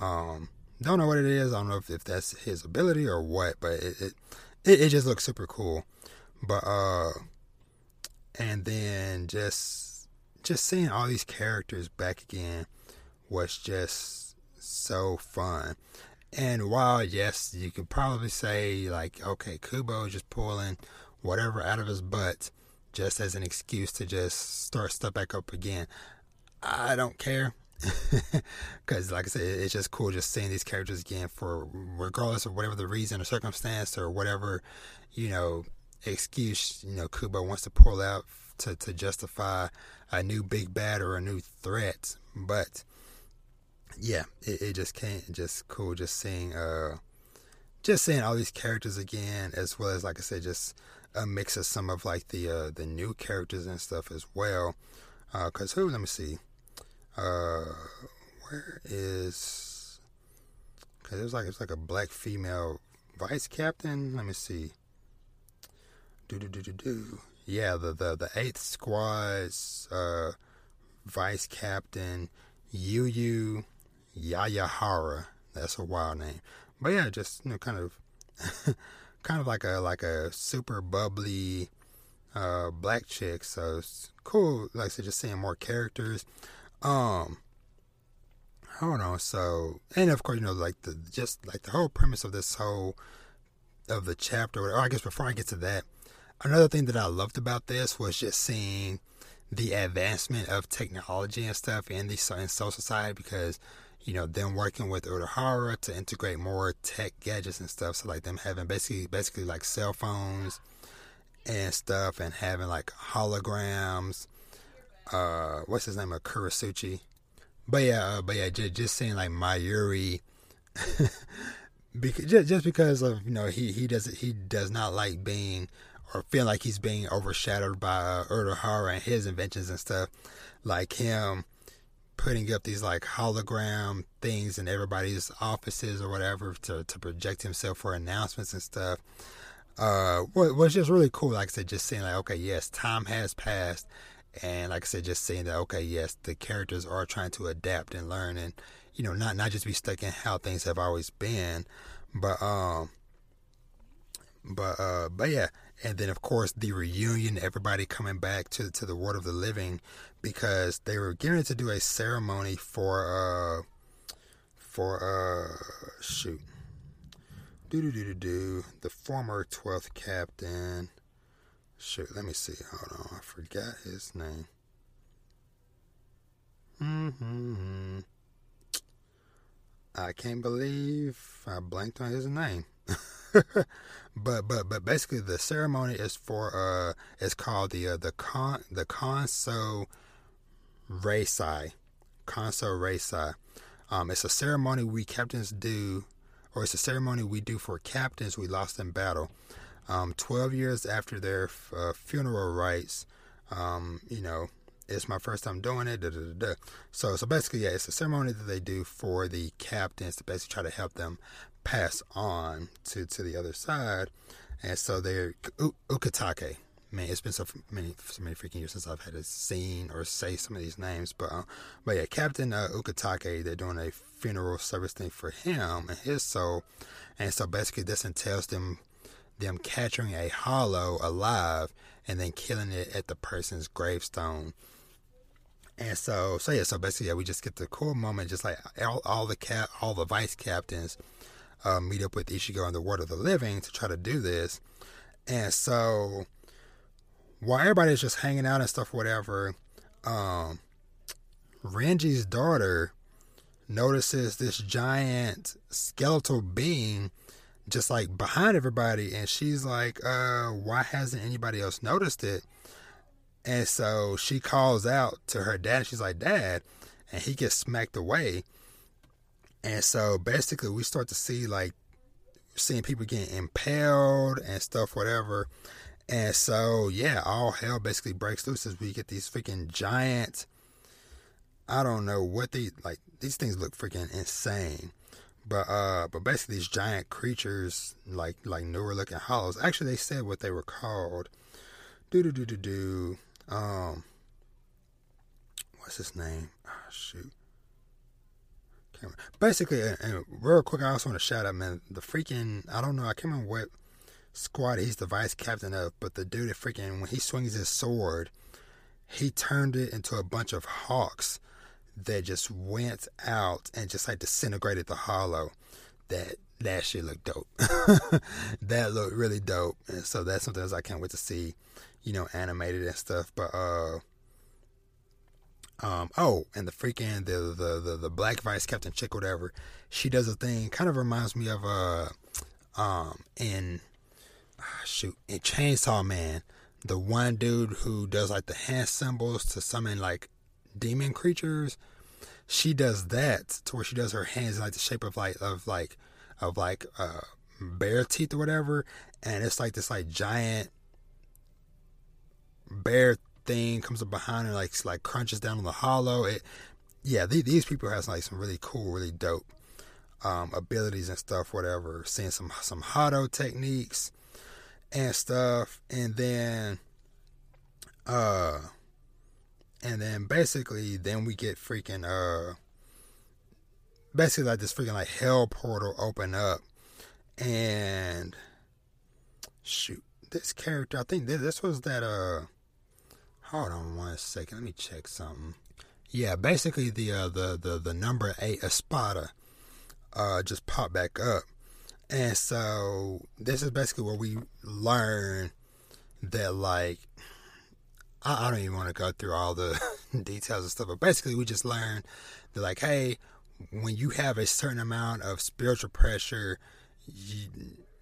Um, don't know what it is. I don't know if, if that's his ability or what, but it, it it, it just looks super cool. But uh, and then just just seeing all these characters back again was just so fun. And while yes, you could probably say like, okay, Kubo is just pulling whatever out of his butt just as an excuse to just start stuff back up again. I don't care. Because, like I said, it's just cool just seeing these characters again for regardless of whatever the reason or circumstance or whatever, you know, excuse, you know, Kubo wants to pull out to, to justify a new big bad or a new threat. But, yeah, it, it just can't, just cool just seeing, uh, just seeing all these characters again, as well as, like I said, just a mix of some of like the uh, the new characters and stuff as well. Uh, Cause who? Let me see. Uh, where is? Cause it was like it's like a black female vice captain. Let me see. Do do do do do. Yeah, the the the eighth squad's uh, vice captain Yu Yu Yayahara. That's a wild name. But yeah, just you know, kind of, kind of like a like a super bubbly uh, black chick. So it's cool. Like I said, just seeing more characters. Um, hold on. So, and of course, you know, like the just like the whole premise of this whole of the chapter. Or I guess before I get to that, another thing that I loved about this was just seeing the advancement of technology and stuff in the in Soul Society because you know them working with Urahara to integrate more tech gadgets and stuff. So like them having basically basically like cell phones and stuff and having like holograms uh, what's his name, a Kurotsuchi. But yeah, uh, but yeah, just, just saying like Mayuri, because just, just because of you know he he does he does not like being or feel like he's being overshadowed by uh, Urahara and his inventions and stuff, like him putting up these like hologram things in everybody's offices or whatever to to project himself for announcements and stuff. Uh, what was just really cool. Like I said, just saying like, okay, yes, time has passed and like I said, just saying that okay, yes, the characters are trying to adapt and learn, and you know, not not just be stuck in how things have always been, but um, but uh, but yeah, and then of course the reunion, everybody coming back to to the world of the living, because they were getting to do a ceremony for uh for uh shoot. Do do do do do. The former twelfth captain. Shoot, let me see. Hold on. I forgot his name. Mm-hmm. I can't believe I blanked on his name. but but but basically the ceremony is for uh it's called the uh, the con the Konso Reisai. Konso Reisai. Um it's a ceremony we captains do or it's a ceremony we do for captains we lost in battle um, 12 years after their uh, funeral rites, um, you know, it's my first time doing it. Da, da, da, so, so basically, yeah, it's a ceremony that they do for the captains to basically try to help them pass on to, to the other side. And so they're Ukitake. Man, it's been so many so many freaking years since I've had a scene or say some of these names, but uh, but yeah, Captain uh, Ukitake, they're doing a funeral service thing for him and his soul, and so basically this entails them them capturing a hollow alive and then killing it at the person's gravestone. And so, so yeah, so basically, yeah, we just get the cool moment, just like all, all the cap, all the vice captains uh, meet up with Ichigo in the world of the living to try to do this. And so, while everybody's just hanging out and stuff, whatever, um, Renji's daughter notices this giant skeletal being just like behind everybody and she's like uh why hasn't anybody else noticed it? And so she calls out to her dad. She's like dad and he gets smacked away and so basically we start to see like seeing people getting impaled and stuff whatever and so yeah all hell basically breaks loose as we get these freaking giant i don't know what they like these things look freaking insane but uh, but basically these giant creatures, like like newer looking hollows. Actually, they said what they were called. Do do do do do. Um, what's his name? Oh, shoot. Basically, and, and real quick, I also want to shout out, man. The freaking I don't know. I can't remember what squad he's the vice captain of, but the dude that freaking when he swings his sword, he turned it into a bunch of hawks that just went out and just like disintegrated the hollow. That that shit looked dope. that looked really dope, and so that's something else I can't wait to see, you know, animated and stuff. But uh, um, oh, and the freaking the the the, the black vice captain chick, whatever, she does a thing. Kind of reminds me of uh, um, in ah, shoot in Chainsaw Man, the one dude who does like the hand symbols to summon like demon creatures. She does that to where she does her hands like the shape of like of like of like uh bear teeth or whatever, and it's like this like giant bear thing comes up behind her, like like crunches down on the hollow. It, yeah, these, these people have like some really cool, really dope um, abilities and stuff. Whatever, seeing some some Hado techniques and stuff, and then uh, and then basically then we get freaking uh, basically like this freaking like hell portal open up, and shoot, this character I think this was that uh Hold on one second. Let me check something. Yeah, basically the uh, the the the number eight Espada uh, just popped back up, and so this is basically where we learn that like I, I don't even want to go through all the details and stuff, but basically we just learn that like hey, when you have a certain amount of spiritual pressure, you,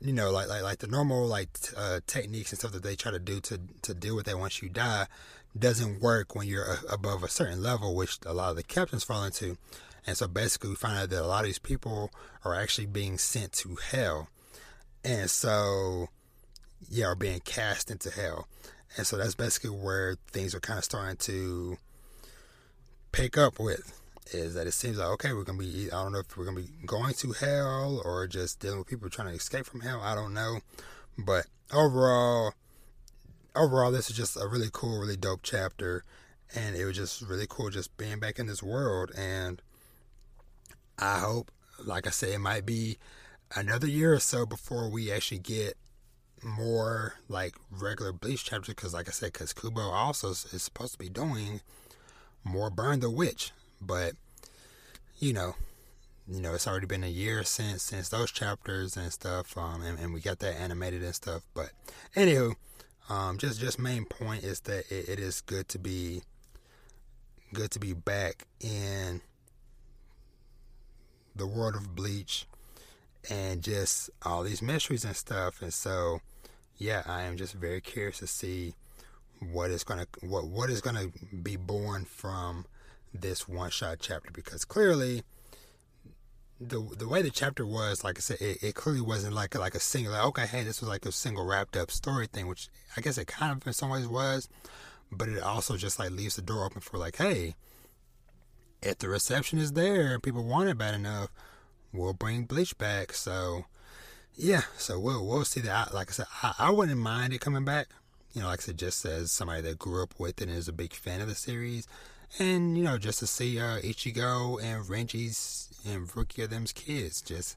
you know, like like like the normal like uh, techniques and stuff that they try to do to to deal with that once you die doesn't work when you're above a certain level, which a lot of the captains fall into. And so basically, we find out that a lot of these people are actually being sent to hell, and so yeah, are being cast into hell. And so that's basically where things are kind of starting to pick up with is that it seems like okay, we're gonna be I don't know if we're gonna be going to hell or just dealing with people trying to escape from hell. I don't know, but overall, overall, this is just a really cool, really dope chapter, and it was just really cool just being back in this world. And I hope, like I said, it might be another year or so before we actually get more like regular Bleach chapters. Because, like I said, because Kubo also is supposed to be doing more Burn the Witch but you know, you know, it's already been a year since since those chapters and stuff, um, and, and we got that animated and stuff. But anywho, um, just just main point is that it, it is good to be good to be back in the world of Bleach and just all these mysteries and stuff. And so, yeah, I am just very curious to see what is gonna what what is gonna be born from this one shot chapter because clearly the the way the chapter was, like I said, it, it, clearly wasn't like like a single. Like, okay, hey, this was like a single wrapped up story thing, which I guess it kind of in some ways was, but it also just like leaves the door open for like, hey, if the reception is there and people want it bad enough, we'll bring Bleach back. So yeah, so we'll we'll see that. Like I said, I, I wouldn't mind it coming back. You know, like I said, just as somebody that grew up with it and is a big fan of the series and you know just to see uh, Ichigo and Renji's and Rookie of them's kids just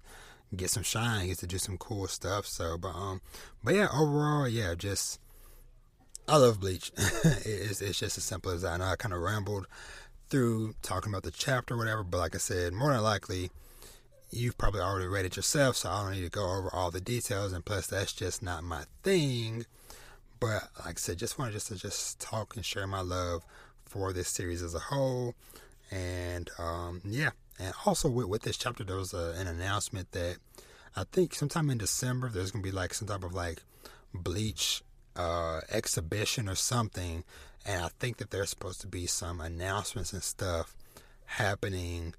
get some shine, get to do some cool stuff. So, but um, but yeah, overall, yeah, just I love Bleach. it's it's just as simple as that. I know I kind of rambled through talking about the chapter, or whatever, but like I said, more than likely. You've probably already read it yourself, so I don't need to go over all the details. And plus, that's just not my thing. But like I said, just wanted just to just talk and share my love for this series as a whole. And um, yeah, and also with, with this chapter, there was a, an announcement that I think sometime in December there's gonna be like some type of like bleach uh, exhibition or something, and I think that there's supposed to be some announcements and stuff happening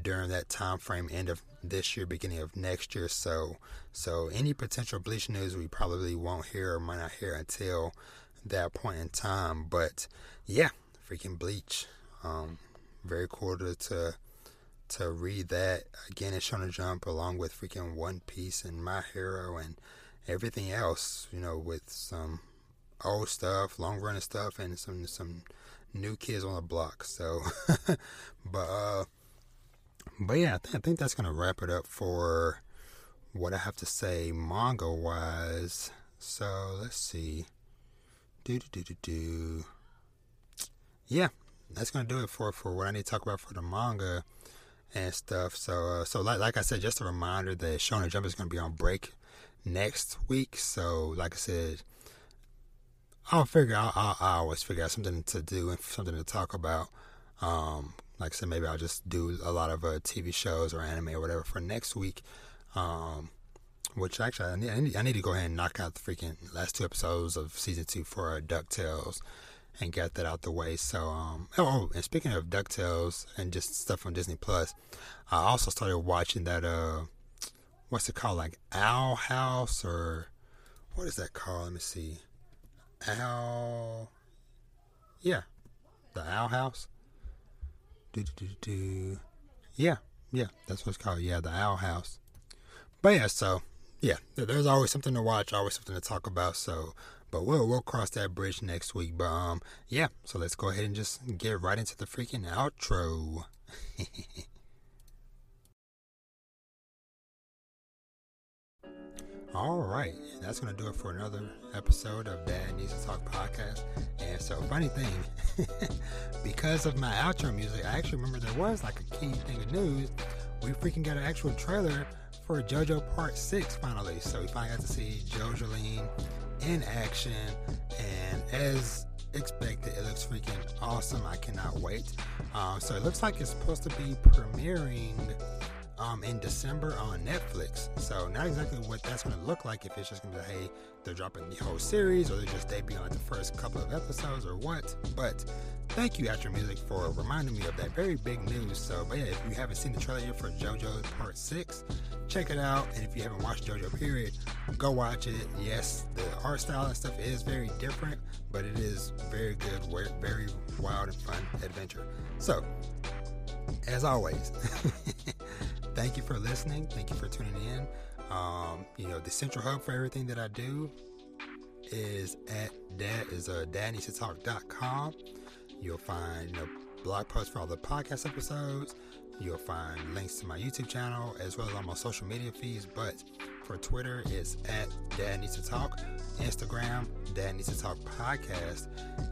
during that time frame, end of this year, beginning of next year. So, so any potential bleach news we probably won't hear or might not hear until that point in time. But yeah, freaking Bleach. Um, very cool to, to to read that again. It's Shonen Jump along with freaking One Piece and My Hero and everything else. You know, with some old stuff, long running stuff, and some some new kids on the block. So, but uh, but yeah, I, th- I think that's gonna wrap it up for what I have to say manga wise. So let's see. Do do do do do yeah, that's gonna do it for for what I need to talk about for the manga. and stuff. So, uh, so like, like I said, just a reminder that Shonen Jump is to be on break next week. So, like I said, I'll figure out. I'll, I'll, always figure out something to do and something to talk about. Um, like I said, maybe I'll just do a lot of uh, TV shows or anime or whatever for next week. Um, which actually, I need, I need, I need to go ahead and knock out the freaking last two episodes of season two for uh, Ducktales and get that out the way. So, um, oh, oh, and speaking of Ducktales and just stuff on Disney Plus, I also started watching that. Uh, what's it called? Like Owl House or what is that called? Let me see. Owl. Yeah, the Owl House. Do do do do. Yeah, yeah, that's what it's called. Yeah, the Owl House. But yeah, so yeah, there's always something to watch, always something to talk about. So, but we'll we'll cross that bridge next week. But um, yeah. So let's go ahead and just get right into the freaking outro. All right, that's gonna do it for another episode of Dad Needs to Talk podcast. And so, funny thing, because of my outro music, I actually remember there was like a key thing of news. We freaking got an actual trailer for JoJo Part 6 finally. So we finally got to see JoJoline in action. And as expected, it looks freaking awesome. I cannot wait. Um, so it looks like it's supposed to be premiering um, in December on Netflix. So not exactly what that's going to look like. If it's just going to be hey, they're dropping the whole series, or they're just debuting like the first couple of episodes, or what. But thank you, Outro Music, for reminding me of that very big news. So, but yeah, if you haven't seen the trailer for JoJo Part Six, check it out. And if you haven't watched JoJo Period, go watch it. Yes, the art style and stuff is very different, but it is very good, very wild and fun adventure. So, as always. thank you for listening. Thank you for tuning in. Um, you know, the central hub for everything that I do is at dad is uh, dadneedstotalk.com. You'll find you know, blog posts for all the podcast episodes. You'll find links to my YouTube channel as well as all my social media feeds. But for Twitter, it's at Dad Needs to Talk. Instagram, Dad Needs to Talk Podcast.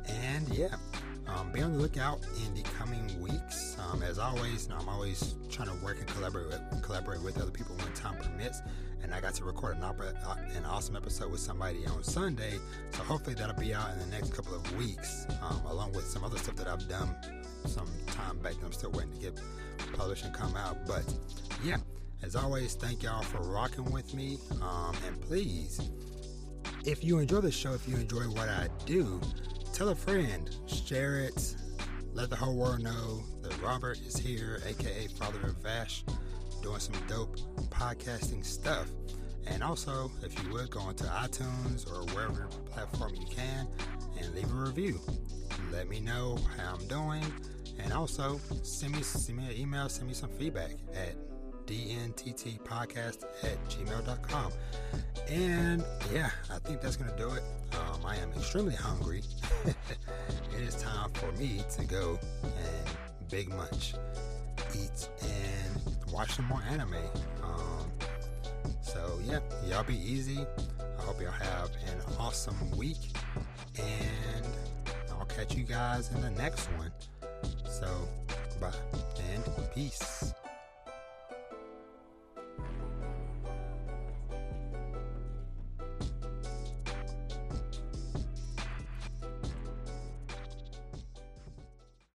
And yeah, um, be on the lookout in the coming weeks. Um, as always, you know, I'm always trying to work and collaborate with, collaborate with other people when time permits. And I got to record an, opera, uh, an awesome episode with somebody on Sunday. So hopefully that'll be out in the next couple of weeks, um, along with some other stuff that I've done some time back that I'm still waiting to get published and come out. But yeah, as always, thank y'all for rocking with me. Um, and please, if you enjoy the show, if you enjoy what I do, tell a friend, share it, let the whole world know that Robert is here, aka Father of Vash, doing some dope podcasting stuff. And also, if you would, go onto iTunes or wherever platform you can and leave a review. Let me know how I'm doing. And also, send me, send me an email, send me some feedback at dnttpodcast at gmail.com. And yeah, I think that's going to do it. Um, I am extremely hungry. it is time for me to go and big munch, eat, and watch some more anime. Um, so yeah, y'all be easy. I hope y'all have an awesome week. And I'll catch you guys in the next one. So, bye and peace.